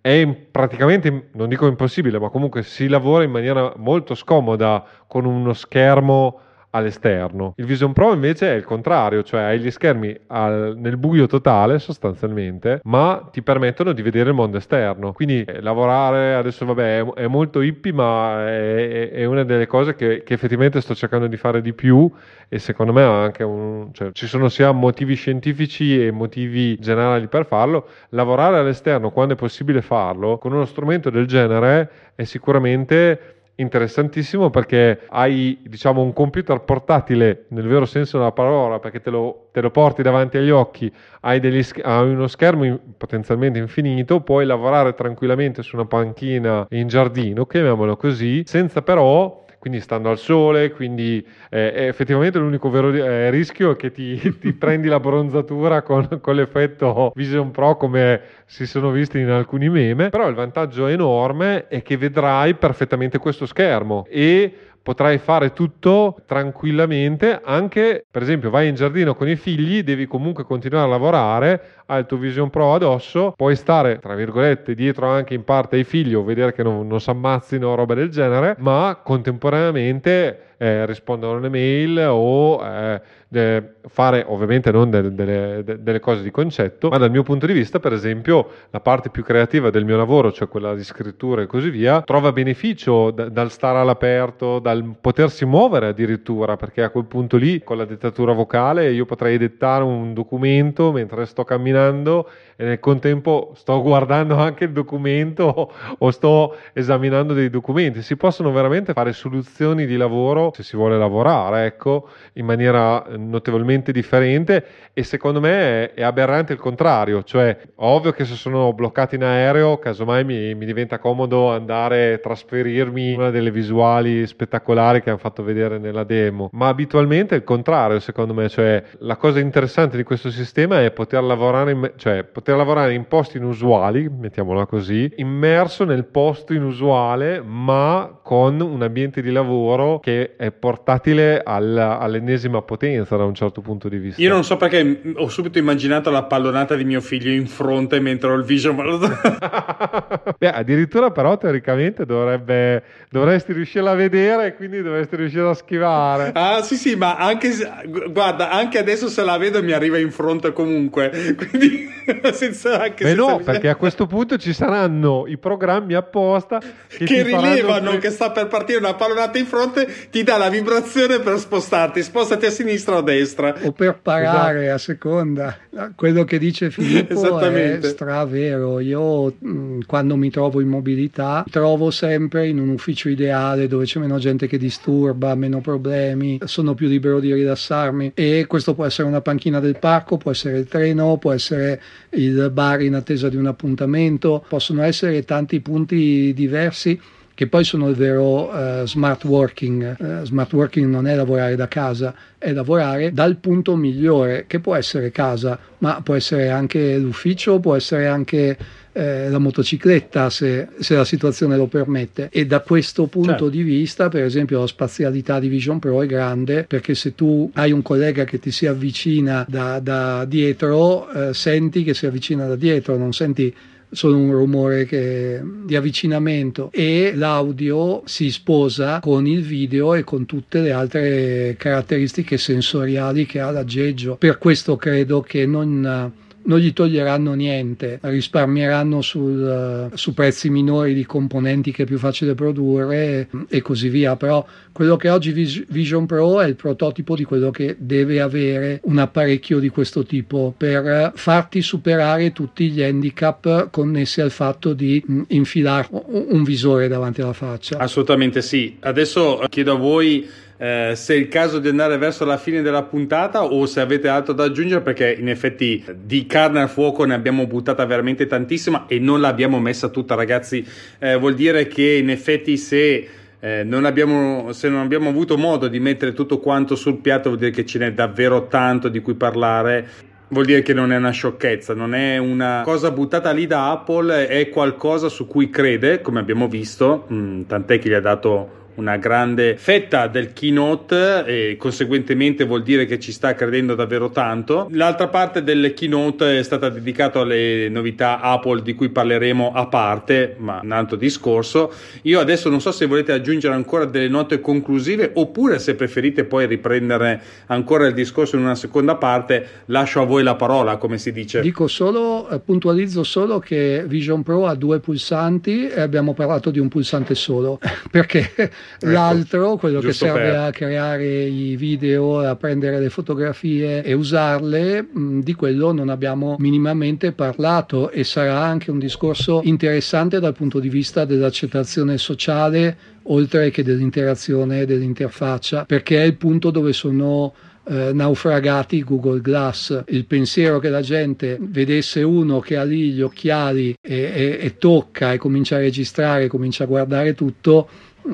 è praticamente, non dico impossibile, ma comunque si lavora in maniera molto scomoda con uno schermo all'esterno. Il Vision Pro invece è il contrario, cioè hai gli schermi al, nel buio totale sostanzialmente, ma ti permettono di vedere il mondo esterno. Quindi eh, lavorare adesso vabbè è, è, molto hippie, ma è, è una delle cose che, che, effettivamente sto cercando di fare di più e secondo me anche un, cioè, ci sono sia motivi scientifici e motivi generali per farlo. Lavorare all'esterno quando è possibile farlo con uno strumento del genere è sicuramente interessantissimo perché hai diciamo un computer portatile nel vero senso della parola perché te lo, te lo porti davanti agli occhi hai, degli, hai uno schermo in, potenzialmente infinito puoi lavorare tranquillamente su una panchina in giardino chiamiamolo così senza però quindi stando al sole, quindi eh, effettivamente l'unico vero eh, rischio è che ti, ti prendi la bronzatura con, con, l'effetto Vision Pro come si sono visti in alcuni meme, però il vantaggio enorme è che vedrai perfettamente questo schermo e potrai fare tutto tranquillamente, anche per esempio vai in giardino con i figli, devi comunque continuare a lavorare, hai il tuo Vision Pro addosso, puoi stare tra virgolette dietro anche in parte ai figli o vedere che non, non si ammazzino o roba del genere, ma contemporaneamente eh, rispondere alle mail o eh, fare ovviamente non de- de- delle cose di concetto, ma dal mio punto di vista, per esempio, la parte più creativa del mio lavoro, cioè quella di scrittura e così via, trova beneficio d- dal stare all'aperto, dal potersi muovere addirittura, perché a quel punto lì con la dettatura vocale io potrei dettare un documento mentre sto camminando e nel contempo sto guardando anche il documento o sto esaminando dei documenti. Si possono veramente fare soluzioni di lavoro se si vuole lavorare, ecco, in maniera notevolmente differente e secondo me è, è aberrante il contrario, cioè ovvio che se sono bloccato in aereo, casomai mi, mi diventa comodo andare a trasferirmi una delle visuali spettacolari che hanno fatto vedere nella demo, ma abitualmente è il contrario secondo me, cioè la cosa interessante di questo sistema è poter lavorare in, cioè, poter lavorare in posti inusuali, mettiamola così, immerso nel posto inusuale ma con un ambiente di lavoro che è portatile al, all'ennesima potenza da un certo punto di vista. Io non so perché ho subito immaginato la pallonata di mio figlio in fronte mentre ho il vision. Beh, addirittura però teoricamente dovrebbe, dovresti riuscire a vedere e quindi dovresti riuscire a schivare. Ah sì sì, ma anche, guarda, anche adesso se la vedo mi arriva in fronte comunque, quindi senza anche... Beh no, perché a questo punto ci saranno i programmi apposta che, che rilevano pre... che sta per partire una pallonata in fronte, ti dà la vibrazione per spostarti, spostati a sinistra o a destra. O per parare esatto. a seconda. Quello che dice Filippo è stravero. Io mh, quando mi trovo in mobilità trovo sempre in un ufficio ideale dove c'è meno gente che disturba, meno problemi, sono più libero di rilassarmi e questo può essere una panchina del parco, può essere il treno, può essere il bar in attesa di un appuntamento, possono essere tanti punti diversi che poi sono il vero uh, smart working. Uh, smart working non è lavorare da casa, è lavorare dal punto migliore, che può essere casa, ma può essere anche l'ufficio, può essere anche eh, la motocicletta se, se, la situazione lo permette. E da questo punto certo. di vista, per esempio, la spazialità di Vision Pro è grande perché se tu hai un collega che ti si avvicina da, da dietro, eh, senti che si avvicina da dietro, non senti solo un rumore che, di avvicinamento e l'audio si sposa con il video e con tutte le altre caratteristiche sensoriali che ha l'aggeggio. Per questo credo che non non gli toglieranno niente, risparmieranno sul, su prezzi minori di componenti che è più facile produrre e così via. Però quello che oggi Vision Pro è il prototipo di quello che deve avere un apparecchio di questo tipo per farti superare tutti gli handicap connessi al fatto di infilare un visore davanti alla faccia. Assolutamente sì. Adesso chiedo a voi eh, se è il caso di andare verso la fine della puntata o se avete altro da aggiungere perché in effetti di carne al fuoco ne abbiamo buttata veramente tantissima e non l'abbiamo messa tutta ragazzi. Eh, vuol dire che in effetti se eh, non abbiamo, se non abbiamo avuto modo di mettere tutto quanto sul piatto vuol dire che ce n'è davvero tanto di cui parlare. Vuol dire che non è una sciocchezza, non è una cosa buttata lì da Apple, è qualcosa su cui crede, come abbiamo visto, mm, tant'è che gli ha dato una grande fetta del keynote e conseguentemente vuol dire che ci sta credendo davvero tanto. L'altra parte del keynote è stata dedicata alle novità Apple di cui parleremo a parte, ma un altro discorso. Io adesso non so se volete aggiungere ancora delle note conclusive oppure se preferite poi riprendere ancora il discorso in una seconda parte, lascio a voi la parola, come si dice. Dico solo, eh, puntualizzo solo che Vision Pro ha due pulsanti e abbiamo parlato di un pulsante solo, perché Ecco, L'altro, quello che serve per... a creare i video, a prendere le fotografie e usarle, mh, di quello non abbiamo minimamente parlato e sarà anche un discorso interessante dal punto di vista dell'accettazione sociale oltre che dell'interazione dell'interfaccia, perché è il punto dove sono eh, naufragati Google Glass. Il pensiero che la gente vedesse uno che ha lì gli occhiali e, e, e tocca e comincia a registrare, comincia a guardare tutto,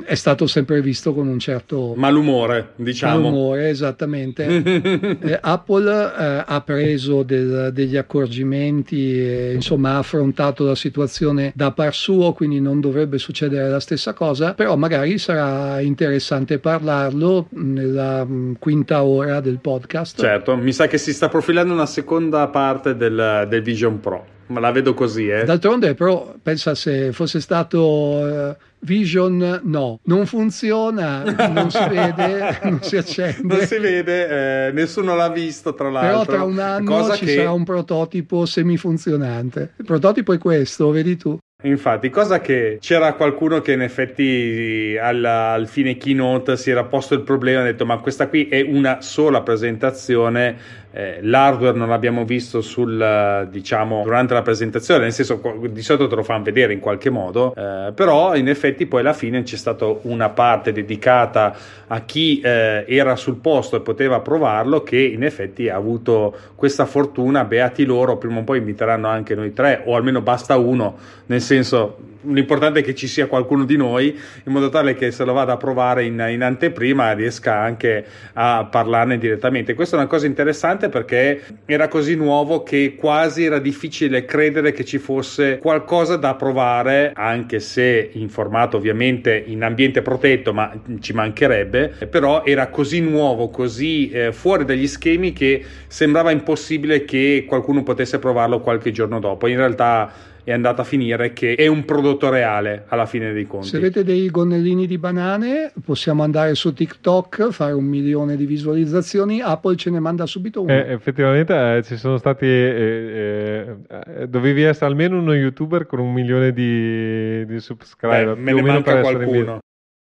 è stato sempre visto con un certo malumore, diciamo. Malumore, esattamente. eh, Apple eh, ha preso del, degli accorgimenti e insomma ha affrontato la situazione da par suo, quindi non dovrebbe succedere la stessa cosa, però magari sarà interessante parlarlo nella mh, mm, quinta ora del podcast. Certo, mi sa che si sta profilando una seconda parte del, del Vision Pro ma la vedo così. Eh. D'altronde, però, pensa se fosse stato uh, Vision, no, non funziona, non si vede, non si accende. Non si vede, eh, nessuno l'ha visto, tra l'altro. Però tra un anno ci che... sarà un prototipo semifunzionante. Il prototipo è questo, vedi tu. Infatti, cosa che c'era qualcuno che in effetti al, al, fine keynote si era posto il problema e ha detto ma questa qui è una sola presentazione, eh, l'hardware non l'abbiamo visto sul, diciamo, durante la presentazione, nel senso di solito te lo fanno vedere in qualche modo, eh, però in effetti poi alla fine c'è stata una parte dedicata a chi eh, era sul posto e poteva provarlo che in effetti ha avuto questa fortuna, beati loro, prima o poi inviteranno anche noi tre o almeno basta uno, nel senso l'importante è che ci sia qualcuno di noi in modo tale che se lo vada a provare in, in, anteprima riesca anche a parlarne direttamente. Questa è una cosa interessante perché era così nuovo che quasi era difficile credere che ci fosse qualcosa da provare, anche se in formato ovviamente in ambiente protetto, ma ci mancherebbe, però era così nuovo, così eh, fuori dagli schemi che sembrava impossibile che qualcuno potesse provarlo qualche giorno dopo. In realtà è andata a finire che è un prodotto reale alla fine dei conti. Se avete dei gonnellini di banane, possiamo andare su TikTok, fare un milione di visualizzazioni, Apple ce ne manda subito uno. Eh, effettivamente eh, ci sono stati, eh, eh, dovevi essere almeno uno youtuber con un milione di, di subscriber. Beh, me ne manca qualcuno,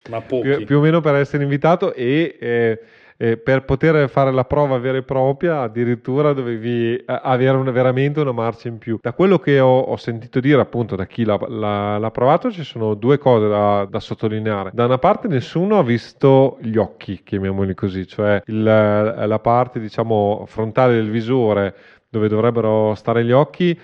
ma pochi. Più, più, o meno per essere invitato e eh, eh, per poter fare la prova vera e propria addirittura dovevi eh, avere una, veramente una marcia in più. Da quello che ho, ho sentito dire appunto da chi l'ha, l'ha, l'ha provato ci sono due cose da, da, sottolineare. Da una parte nessuno ha visto gli occhi, chiamiamoli così, cioè il, la parte diciamo frontale del visore dove dovrebbero stare gli occhi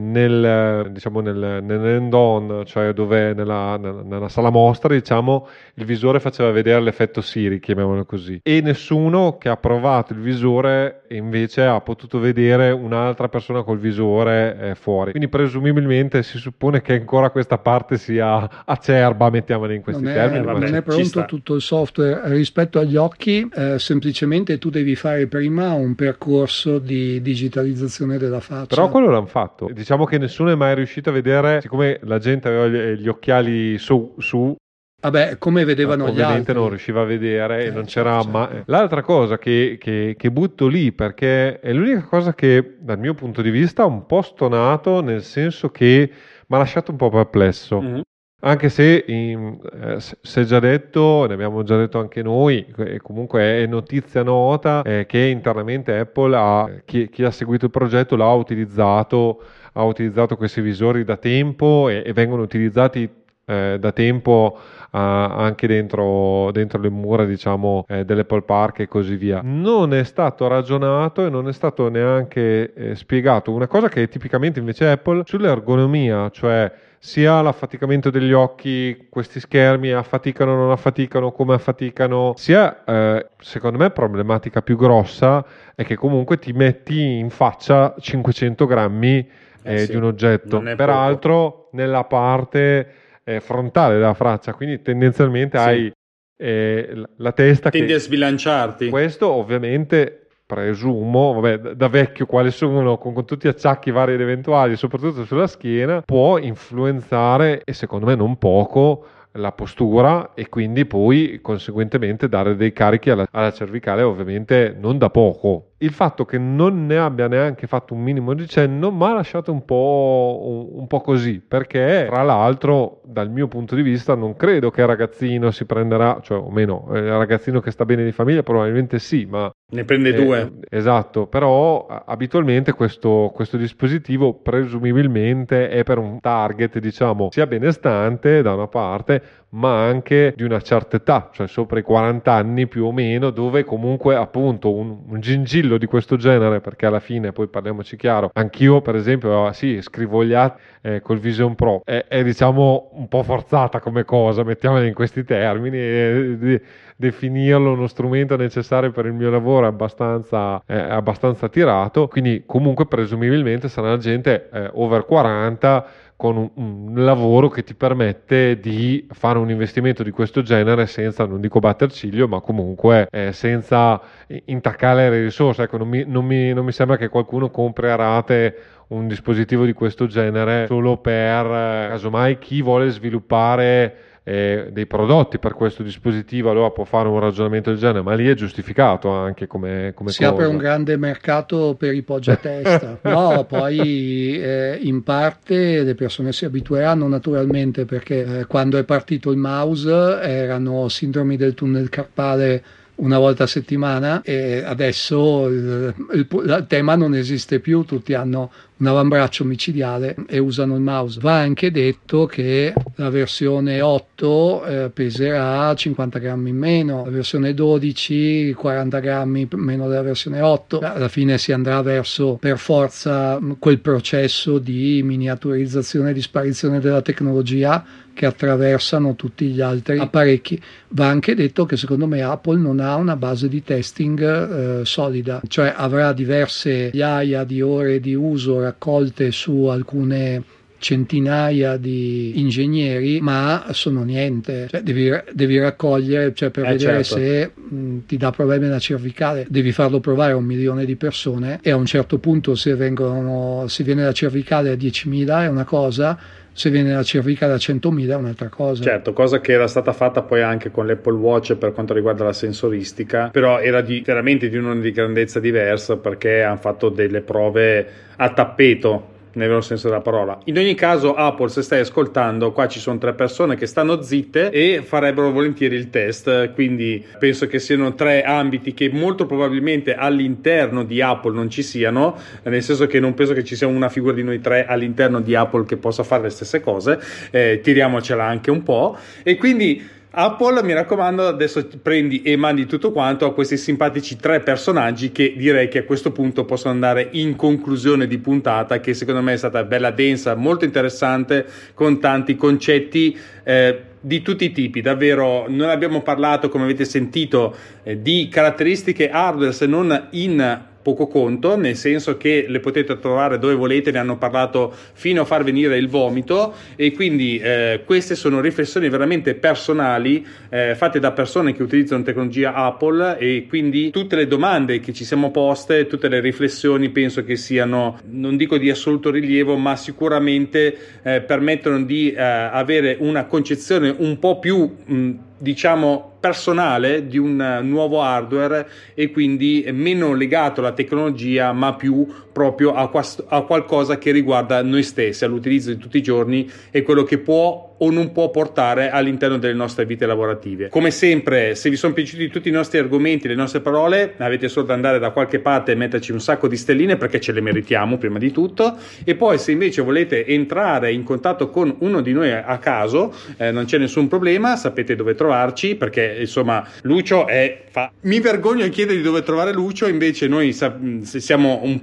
nel, diciamo nel, nell'end-on, cioè dove nella, nella, sala mostra, diciamo, il visore faceva vedere l'effetto Siri, chiamiamolo così. E nessuno che ha provato il visore invece ha potuto vedere un'altra persona col visore eh, fuori. Quindi presumibilmente si suppone che ancora questa parte sia acerba, mettiamola in questi non termini. È, non è pronto tutto il software rispetto agli occhi, eh, semplicemente tu devi fare prima un percorso di digitalizzazione della faccia. Però quello l'hanno fatto diciamo che nessuno è mai riuscito a vedere, siccome la gente aveva gli, gli occhiali su, su Vabbè, come vedevano gli altri. Ovviamente non riusciva a vedere eh, e non c'era certo. mai... L'altra cosa che, che, che, butto lì, perché è l'unica cosa che dal mio punto di vista ha un po' stonato, nel senso che mi ha lasciato un po' perplesso. Mm-hmm. Anche se in, eh, si è già detto, ne abbiamo già detto anche noi, e comunque è notizia nota, eh, che internamente Apple ha, chi, chi ha seguito il progetto l'ha utilizzato ha utilizzato questi visori da tempo e, e vengono utilizzati eh, da tempo anche dentro, dentro, le mura diciamo eh, dell'Apple Park e così via. Non è stato ragionato e non è stato neanche eh, spiegato. Una cosa che è tipicamente invece Apple sull'ergonomia cioè sia l'affaticamento degli occhi, questi schermi affaticano o non affaticano, come affaticano, sia eh, secondo me problematica più grossa è che comunque ti metti in faccia 500 grammi eh, eh sì, di un oggetto, peraltro poco. nella parte eh, frontale della faccia, quindi tendenzialmente sì. hai eh, la testa Tendi che... a sbilanciarti. Questo ovviamente presumo, vabbè, da vecchio quali sono con, con, tutti gli acciacchi vari ed eventuali, soprattutto sulla schiena, può influenzare e secondo me non poco la postura e quindi poi conseguentemente dare dei carichi alla, alla cervicale ovviamente non da poco il fatto che non ne abbia neanche fatto un minimo di cenno mi ha lasciato un po', un, un po' così, perché tra l'altro dal mio punto di vista non credo che il ragazzino si prenderà, cioè o meno, il ragazzino che sta bene di famiglia probabilmente sì, ma... Ne prende eh, due. Esatto, però abitualmente questo, questo dispositivo presumibilmente è per un target diciamo sia benestante da una parte, ma anche di una certa età, cioè sopra i 40 anni più o meno, dove comunque appunto un, un gingillo di questo genere, perché alla fine, poi parliamoci chiaro, anch'io per esempio, ah, sì, scrivogliato eh, col Vision Pro, è, è, diciamo un po' forzata come cosa, mettiamola in questi termini, e, de, definirlo uno strumento necessario per il mio lavoro è abbastanza, è abbastanza tirato, quindi comunque presumibilmente sarà gente eh, over 40 con un, un, lavoro che ti permette di fare un investimento di questo genere senza, non dico batter ciglio, ma comunque eh, senza intaccare le risorse. Ecco, non mi, non, mi, non mi, sembra che qualcuno compri a rate un dispositivo di questo genere solo per, eh, casomai, chi vuole sviluppare eh, dei prodotti per questo dispositivo, allora può fare un ragionamento del genere, ma lì è giustificato anche come, come si cosa. apre un grande mercato per i poggi a testa. no, poi eh, in parte le persone si abitueranno naturalmente perché eh, quando è partito il mouse erano sindromi del tunnel carpale una volta a settimana e adesso il, il, il, tema non esiste più, tutti hanno un avambraccio micidiale e usano il mouse. Va anche detto che la versione 8 eh, peserà 50 grammi in meno, la versione 12 40 grammi meno della versione 8. Alla fine si andrà verso per forza quel processo di miniaturizzazione e di sparizione della tecnologia che attraversano tutti gli altri apparecchi. Va anche detto che secondo me Apple non ha una base di testing eh, solida, cioè avrà diverse migliaia di ore di uso raccolte su alcune centinaia di ingegneri, ma sono niente. Cioè, devi, devi, raccogliere cioè, per eh, vedere certo. se mh, ti dà problemi alla cervicale, devi farlo provare a un milione di persone e a un certo punto se, vengono, se viene la cervicale a 10.000 è una cosa se viene la cervicale da 100.000 è un'altra cosa. Certo, cosa che era stata fatta poi anche con l'Apple Watch per quanto riguarda la sensoristica, però era di, veramente di una di grandezza diversa perché hanno fatto delle prove a tappeto nel vero senso della parola. In ogni caso, Apple, se stai ascoltando, qua ci sono tre persone che stanno zitte e farebbero volentieri il test. Quindi penso che siano tre ambiti che molto probabilmente all'interno di Apple non ci siano, nel senso che non penso che ci sia una figura di noi tre all'interno di Apple che possa fare le stesse cose. Eh, tiriamocela anche un po'. E quindi Apple, mi raccomando, adesso prendi e mandi tutto quanto a questi simpatici tre personaggi che direi che a questo punto possono andare in conclusione di puntata, che secondo me è stata bella densa, molto interessante, con tanti concetti. Eh, di tutti i tipi, davvero non abbiamo parlato, come avete sentito, eh, di caratteristiche hardware se non in poco conto, nel senso che le potete trovare dove volete, ne hanno parlato fino a far venire il vomito e quindi eh, queste sono riflessioni veramente personali eh, fatte da persone che utilizzano tecnologia Apple e quindi tutte le domande che ci siamo poste, tutte le riflessioni penso che siano, non dico di assoluto rilievo, ma sicuramente eh, permettono di eh, avere una concezione un po' più mh, diciamo personale di un nuovo hardware e quindi meno legato alla tecnologia ma più proprio a, quast- a qualcosa che riguarda noi stessi, all'utilizzo di tutti i giorni e quello che può o non può portare all'interno delle nostre vite lavorative. Come sempre, se vi sono piaciuti tutti i nostri argomenti, le nostre parole, avete solo da andare da qualche parte e metterci un sacco di stelline perché ce le meritiamo prima di tutto. E poi se invece volete entrare in contatto con uno di noi a caso, eh, non c'è nessun problema, sapete dove trovarci perché insomma Lucio è... Fa... Mi vergogno a chiedere di dove trovare Lucio, invece noi sa- siamo un,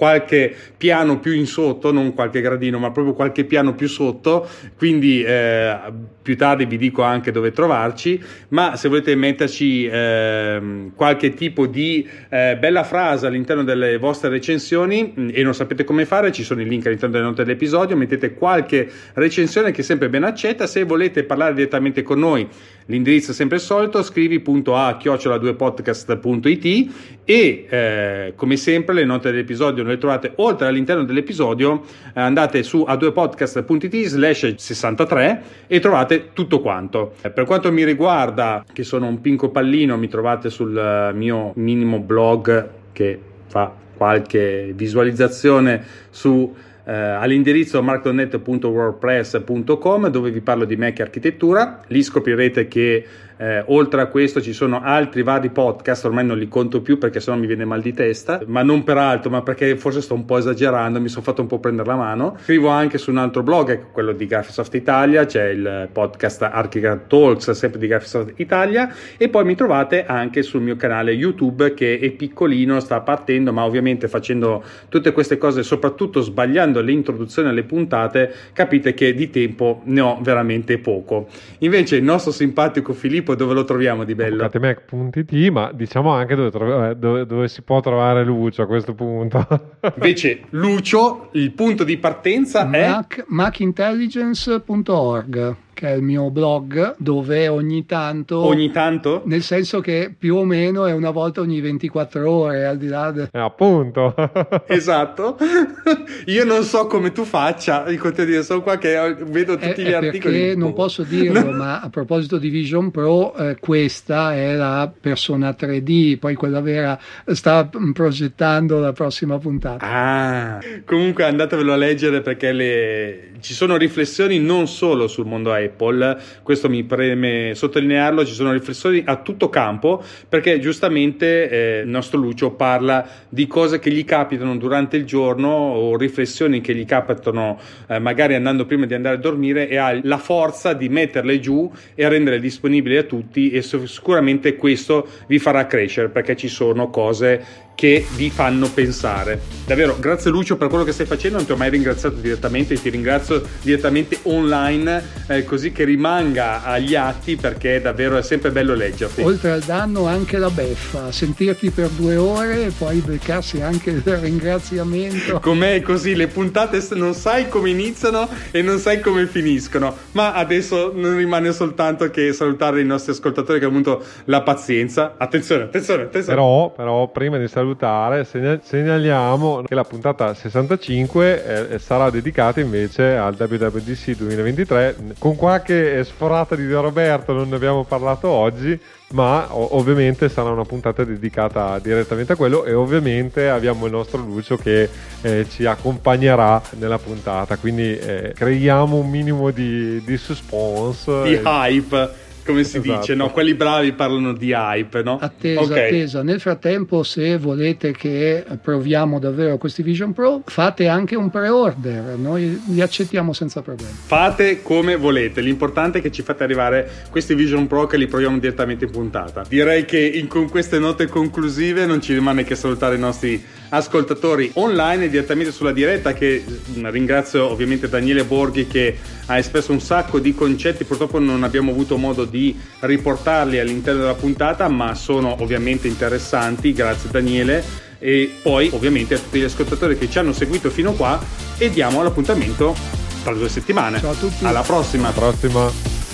qualche piano più in sotto, non qualche gradino, ma proprio qualche piano più sotto, quindi eh, più tardi vi dico anche dove trovarci, ma se volete metterci eh, qualche tipo di eh, bella frase all'interno delle vostre recensioni mm, e non sapete come fare, ci sono i link all'interno delle note dell'episodio, mettete qualche recensione che è sempre ben accetta, se volete parlare direttamente con noi L'indirizzo è sempre il solito, scrivi.a chiocciola2podcast.it e eh, come sempre le note dell'episodio le trovate oltre all'interno dell'episodio, eh, andate su a2podcast.it slash 63 e trovate tutto quanto. Eh, per quanto mi riguarda, che sono un pinco pallino, mi trovate sul eh, mio minimo blog che fa qualche visualizzazione su all'indirizzo markdonet.wordpress.com dove vi parlo di Mac e architettura. Lì scoprirete che eh, oltre a questo ci sono altri vari podcast, ormai non li conto più perché sennò mi viene mal di testa, ma non per altro, ma perché forse sto un po' esagerando, mi sono fatto un po' prendere la mano. Scrivo anche su un altro blog, quello di Graphisoft Italia, c'è il podcast Archicad Talks, sempre di Graphisoft Italia, e poi mi trovate anche sul mio canale YouTube che è piccolino, sta partendo, ma ovviamente facendo tutte queste cose, soprattutto sbagliando le introduzioni alle puntate, capite che di tempo ne ho veramente poco. Invece il nostro simpatico Filippo Filippo dove lo troviamo di bello? Avvocatemac.it, ma diciamo anche dove, trov- eh, dove, dove, si può trovare Lucio a questo punto. Invece Lucio, il punto di partenza Mac, è... macintelligence.org che è il mio blog, dove ogni tanto... Ogni tanto? Nel senso che più o meno è una volta ogni 24 ore, al di là... De... Eh, appunto. esatto. Io non so come tu faccia, dico te dire, sono qua che vedo tutti è, gli è articoli. Perché non posso dirlo, ma a proposito di Vision Pro, eh, questa è la persona 3D, poi quella vera sta progettando la prossima puntata. Ah, comunque andatevelo a leggere perché le... ci sono riflessioni non solo sul mondo Apple, Apple, questo mi preme sottolinearlo, ci sono riflessioni a tutto campo perché giustamente eh, il nostro Lucio parla di cose che gli capitano durante il giorno o riflessioni che gli capitano eh, magari andando prima di andare a dormire e ha la forza di metterle giù e rendere disponibili a tutti e sicuramente questo vi farà crescere perché ci sono cose che vi fanno pensare. Davvero, grazie Lucio per quello che stai facendo, non ti ho mai ringraziato direttamente, ti ringrazio direttamente online, eh, così che rimanga agli atti perché davvero è sempre bello leggerti. Oltre al danno anche la beffa, sentirti per due ore e poi beccarsi anche il ringraziamento. Com'è così, le puntate non sai come iniziano e non sai come finiscono, ma adesso non rimane soltanto che salutare i nostri ascoltatori che hanno avuto la pazienza. Attenzione, attenzione, attenzione. Però, però prima di salutare salutare, segnaliamo che la puntata 65 eh, sarà dedicata invece al WWDC 2023 con qualche sforata di Roberto, non ne abbiamo parlato oggi, ma ovviamente sarà una puntata dedicata direttamente a quello e ovviamente abbiamo il nostro Lucio che eh, ci accompagnerà nella puntata, quindi eh, creiamo un minimo di, di suspense. Di hype come si esatto. dice, no? Quelli bravi parlano di hype, no? Attesa, okay. attesa. Nel frattempo, se volete che proviamo davvero questi Vision Pro, fate anche un pre-order, noi li accettiamo senza problemi. Fate come volete, l'importante è che ci fate arrivare questi Vision Pro che li proviamo direttamente in puntata. Direi che in, con queste note conclusive non ci rimane che salutare i nostri ascoltatori online e direttamente sulla diretta che mm, ringrazio ovviamente Daniele Borghi che ha espresso un sacco di concetti, purtroppo non abbiamo avuto modo di riportarli all'interno della puntata, ma sono ovviamente interessanti, grazie Daniele. E poi ovviamente a tutti gli ascoltatori che ci hanno seguito fino qua e diamo l'appuntamento tra due settimane. Ciao a tutti. Alla prossima. Alla prossima.